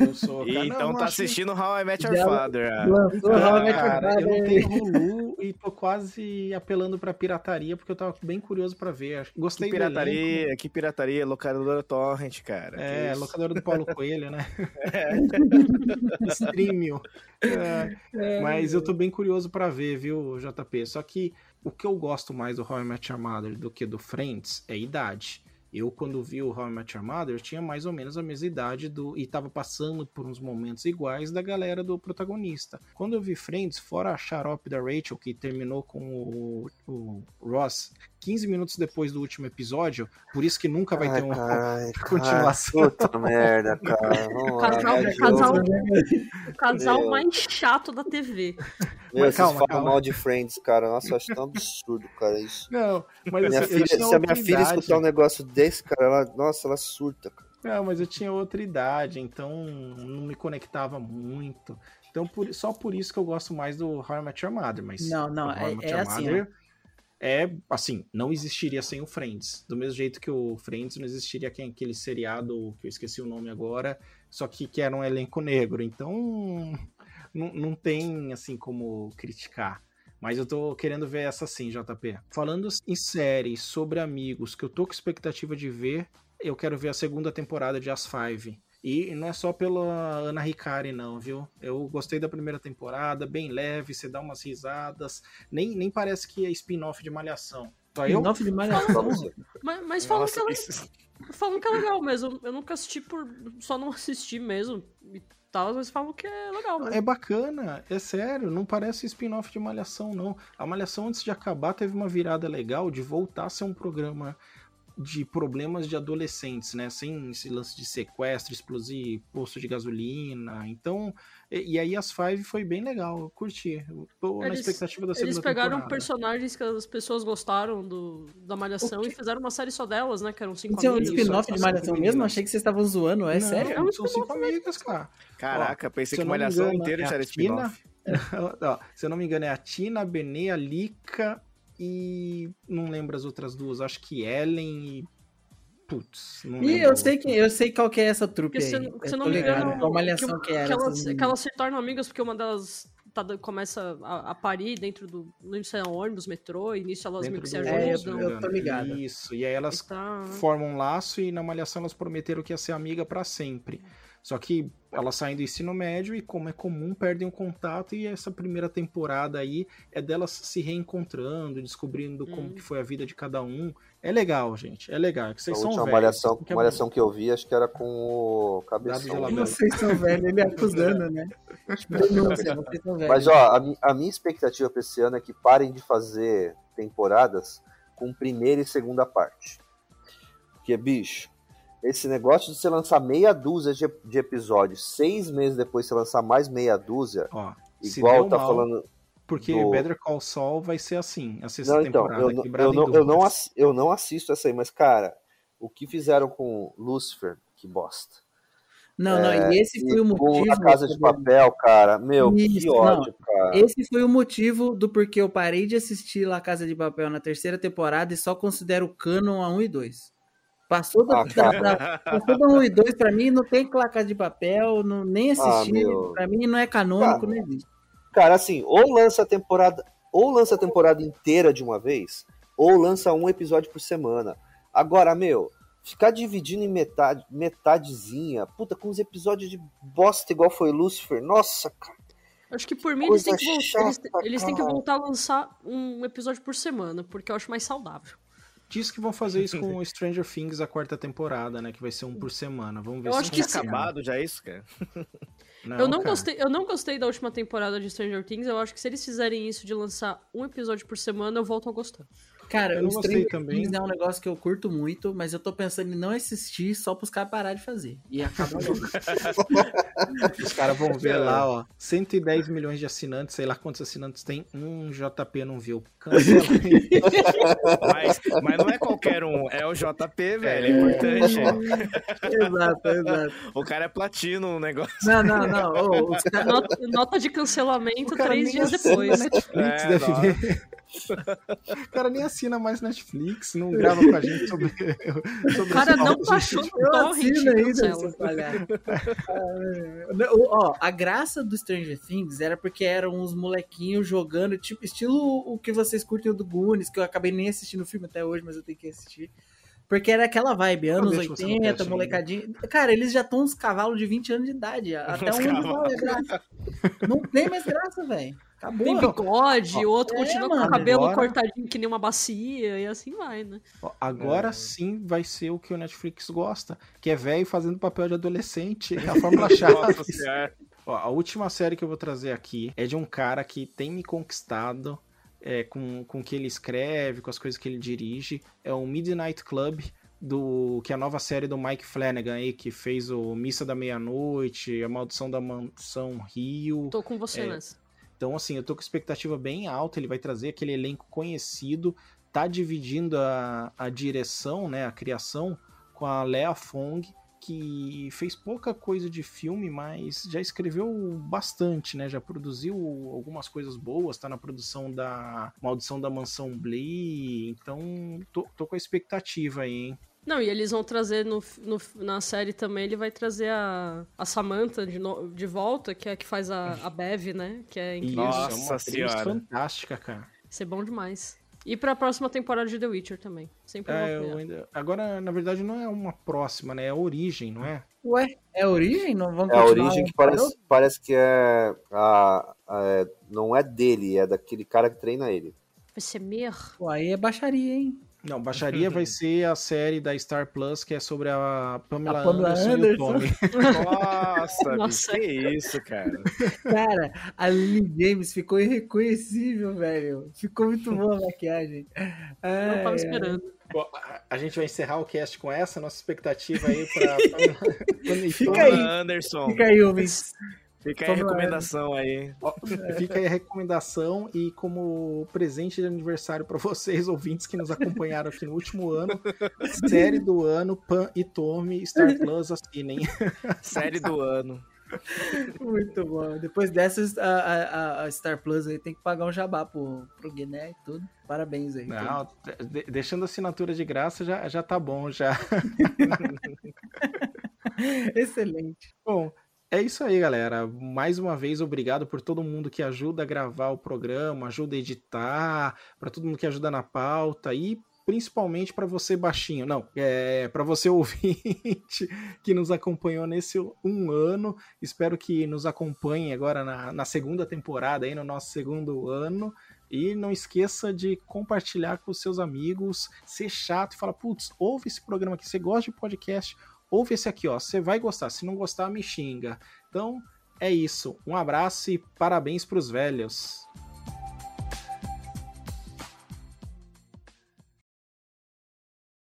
Eu sou. E então não, tá assistindo How I Met Your Já Father. ah. Lançou How I Met Your Cara, eu tenho Hulu e tô quase apelando pra pirataria porque eu tava bem curioso pra ver. Gostei Que pirataria, que pirataria, locadora Torrent, cara. É, Que locadora do Paulo Coelho, né? Streamio. É, mas eu tô bem curioso pra ver, viu, JP? Só que o que eu gosto mais do How I Met Your Mother do que do Friends é a idade. Eu, quando vi o How I Met Your Mother, tinha mais ou menos a mesma idade do e tava passando por uns momentos iguais da galera do protagonista. Quando eu vi Friends, fora a xarope da Rachel, que terminou com o, o Ross 15 minutos depois do último episódio, por isso que nunca vai Ai, ter uma carai, continuação. cara, puta merda, cara. Vamos O lá, casal, o de casal, o casal Meu. mais chato da TV. Meu, Mas vocês calma, falam calma. mal de Friends, cara. Nossa, eu acho tão absurdo, cara, isso. Não, mas Minha eu, eu filha, tinha se a minha filha escutar um negócio desse, cara, ela, nossa, ela surta, cara. Não, mas eu tinha outra idade, então não me conectava muito. Então, por- só por isso que eu gosto mais do How I Met Your Mother. Mas Não, não, é- é assim, Mother É, assim, não existiria sem o Friends. Do mesmo jeito que o Friends não existiria quem aquele seriado, que eu esqueci o nome agora, só que, que era um elenco negro. Então, não, tem, assim, como criticar. Mas eu tô querendo ver essa sim, JP. Falando em séries sobre amigos que eu tô com expectativa de ver, eu quero ver a segunda temporada de As Five. E não é só pela Ana Hikari, não, viu? Eu gostei da primeira temporada, bem leve, você dá umas risadas. Nem, nem parece que é spin-off de Malhação. Só? Spin-off de Malhação? Mas, mas falam, Nossa, que ela, isso- falam que é legal mesmo. Eu nunca assisti por. Só não assisti mesmo e tal, mas falam que é legal. Mesmo. É bacana, é sério, não parece spin-off de Malhação, não. A Malhação, antes de acabar, teve uma virada legal de voltar a ser um programa de problemas de adolescentes, né? Sem esse lance de sequestro, explodir posto de gasolina. Então, e, e aí as Five foi bem legal, eu curti. Eu tô na expectativa da segunda Eles pegaram temporada. personagens que as pessoas gostaram do, da Malhação e fizeram uma série só delas, né? Que eram cinco Isso é um spin-off de Malhação mesmo? Achei que vocês estavam zoando, é Não, sério? É um são cinco amigas, cara. Caraca, Ó, pensei que Malhação engano, inteira é já era spin-off. Se eu não me engano, é a Tina, a Benê, a Lika e. Não lembro as outras duas. Acho que Ellen e. Putz, não lembro. eu sei, que, eu sei qual que é essa trupe Porque aí. se eu Eu não tô me ligado engano, Qual malhação que, que era. que elas, que elas se tornam amigas porque uma delas tá, começa a, a parir dentro do. Não lembro se é ônibus, metrô, e nisso elas meio que se do ônibus, se ajudam. não me engano. Isso, e aí elas Tá. formam um laço e na Malhação elas prometeram que ia ser amiga pra sempre. Só que elas saem do ensino médio e, como é comum, perdem o contato e essa primeira temporada aí é delas se reencontrando, descobrindo como que foi a vida de cada um. É legal, gente, é legal. é que vocês a são última velhos. malhação, que é malhação que eu vi, acho que era com o Cabeção. Alabama. Vocês são velhos, ele acusando, né? Denúncia, vocês são velhos. Mas, ó, a, a minha expectativa pra esse ano é que parem de fazer temporadas com primeira e segunda parte. Porque, bicho, esse negócio de você lançar meia dúzia de, de episódios, seis meses depois você lançar mais meia dúzia, Ó, igual tá mal, falando. Porque do- Better Call Saul vai ser assim, a sexta Não, então, temporada, eu, eu, não, eu, não, eu não assisto essa aí, mas, cara, o que fizeram com Lucifer, que bosta. Não, não, e esse foi o motivo. A Casa de Papel, cara, meu, que Isso, ódio, não. cara. Esse foi o motivo do porquê eu parei de assistir La Casa de Papel na terceira temporada e só considero canon a 1 e 2. Passou da, Ah, da, passou da 1 e 2, pra mim não tem La Casa de Papel, não, nem assisti. Ah, meu. pra mim não é canônico, Cara. não existe. Cara, assim, ou lança a temporada, ou lança a temporada inteira de uma vez, ou lança um episódio por semana. Agora, meu, ficar dividindo em metade, metadezinha, puta, com os episódios de bosta igual foi Lucifer, nossa, cara. Acho que por mim eles têm, que voltar, eles, chata, eles têm que voltar a lançar um episódio por semana, porque eu acho mais saudável. Diz que vão fazer isso com o Stranger Things a quarta temporada, né? Que vai ser um por semana. Vamos ver Eu se acho que Tinha sim. acabado já isso, cara? eu, não cara. gostei, eu não gostei da última temporada de Stranger Things. Eu acho que se eles fizerem isso de lançar um episódio por semana, eu volto a gostar. Cara, Eu não gostei Stranger também. É um negócio que eu curto muito, mas eu tô pensando em não assistir só pros caras parar de fazer. E acaba logo. Os caras vão ver lá, ó. 110 milhões de assinantes, sei lá quantos assinantes tem. Um JP não viu. Cancela. Mas, mas não é qualquer um, é o JP, velho, é importante. exato, exato. O cara é platino no negócio. Não, não, não. caras- Nota, nota de cancelamento cara três dias assina depois. Netflix, É, deve nossa. ver. O cara nem assina mais Netflix, não grava com a gente sobre. sobre O cara não baixou no Eu torrent, assino ainda, palhaço. Ah, não, Ó, a graça do Stranger Things era porque eram uns molequinhos jogando, tipo, estilo o que vocês curtem do Goonies, que eu acabei nem assistindo o filme até hoje, mas eu tenho que assistir. Porque era aquela vibe, anos deixa você no 80, teste ainda. molecadinho. Cara, eles já estão uns cavalos de 20 anos de idade. Até Uns onde vai a graça? Não tem mais graça, velho. Acabou. Tem bigode, o outro É, continua com o mano. cabelo Agora- cortadinho que nem uma bacia, e assim vai, né? Ó, É. Agora sim vai ser o que o Netflix gosta, que é velho fazendo papel de adolescente. É a Fórmula Chaves. Ó, a última série que eu vou trazer aqui é de um cara que tem me conquistado é, com, com o que ele escreve, com as coisas que ele dirige. É o Midnight Club, do que é a nova série do Mike Flanagan aí, que fez o Missa da Meia-Noite, A Maldição da Mansão Rio. Tô com você É, nessa. Então, assim, eu tô com expectativa bem alta. Ele vai trazer aquele elenco conhecido, tá dividindo a, a direção, né, a criação, com a Lea Fong, que fez pouca coisa de filme, mas já escreveu bastante, né? Já produziu algumas coisas boas, tá na produção da Maldição da Mansão Blee. Então, tô, tô com a expectativa aí, hein? Não, e eles vão trazer no, no- na série também, ele vai trazer a, a Samantha de, no- de volta, que é a que faz a, a Bev, né? Que é incrível. é Nossa uma atriz Senhora. fantástica, cara. Isso é bom demais. E pra próxima temporada de The Witcher também. Sempre É, ainda... Agora, na verdade, não é uma próxima, né? É a origem, não é? Ué, é a origem? Não vamos É a origem que parou? parece, parece que é, a, a- é- Não é dele, é daquele cara que treina ele. Vai ser Mer. Pô, aí é baixaria, hein? Não, Baixaria vai ser a série da Star Plus que é sobre a Pamela, A Pamela Anderson, e o Anderson. Tommy. Nossa, Nossa. que isso, cara. Cara, a Lily James ficou irreconhecível, velho. Ficou muito boa a maquiagem. Não Ai, tava ai. esperando. Bom, a- gente vai encerrar o cast com essa, nossa expectativa aí Anderson. Fica aí. Anderson. Fica aí, ouvintes. Fica aí a recomendação aí. Fica aí a recomendação e como presente de aniversário para vocês, ouvintes que nos acompanharam aqui no último ano, série do ano, Pan e Tommy, Star Plus, assinem. Série do ano. Muito bom. Depois dessas, a, a- a Star Plus aí tem que pagar um jabá pro, pro Guiné e tudo. Parabéns aí. Não, de- deixando a assinatura de graça já, já tá bom, já. Excelente. Bom, é isso aí, galera. Mais uma vez, obrigado por todo mundo que ajuda a gravar o programa, ajuda a editar, para todo mundo que ajuda na pauta e principalmente para você baixinho, não, é para você ouvinte que nos acompanhou nesse um ano. Espero que nos acompanhe agora na, na segunda temporada, aí no nosso segundo ano. E não esqueça de compartilhar com seus amigos, ser chato e falar, putz, ouve esse programa aqui, você gosta de podcast, ouve esse aqui, ó. Você vai gostar. Se não gostar, me xinga. Então, é isso. Um abraço e parabéns pros velhos.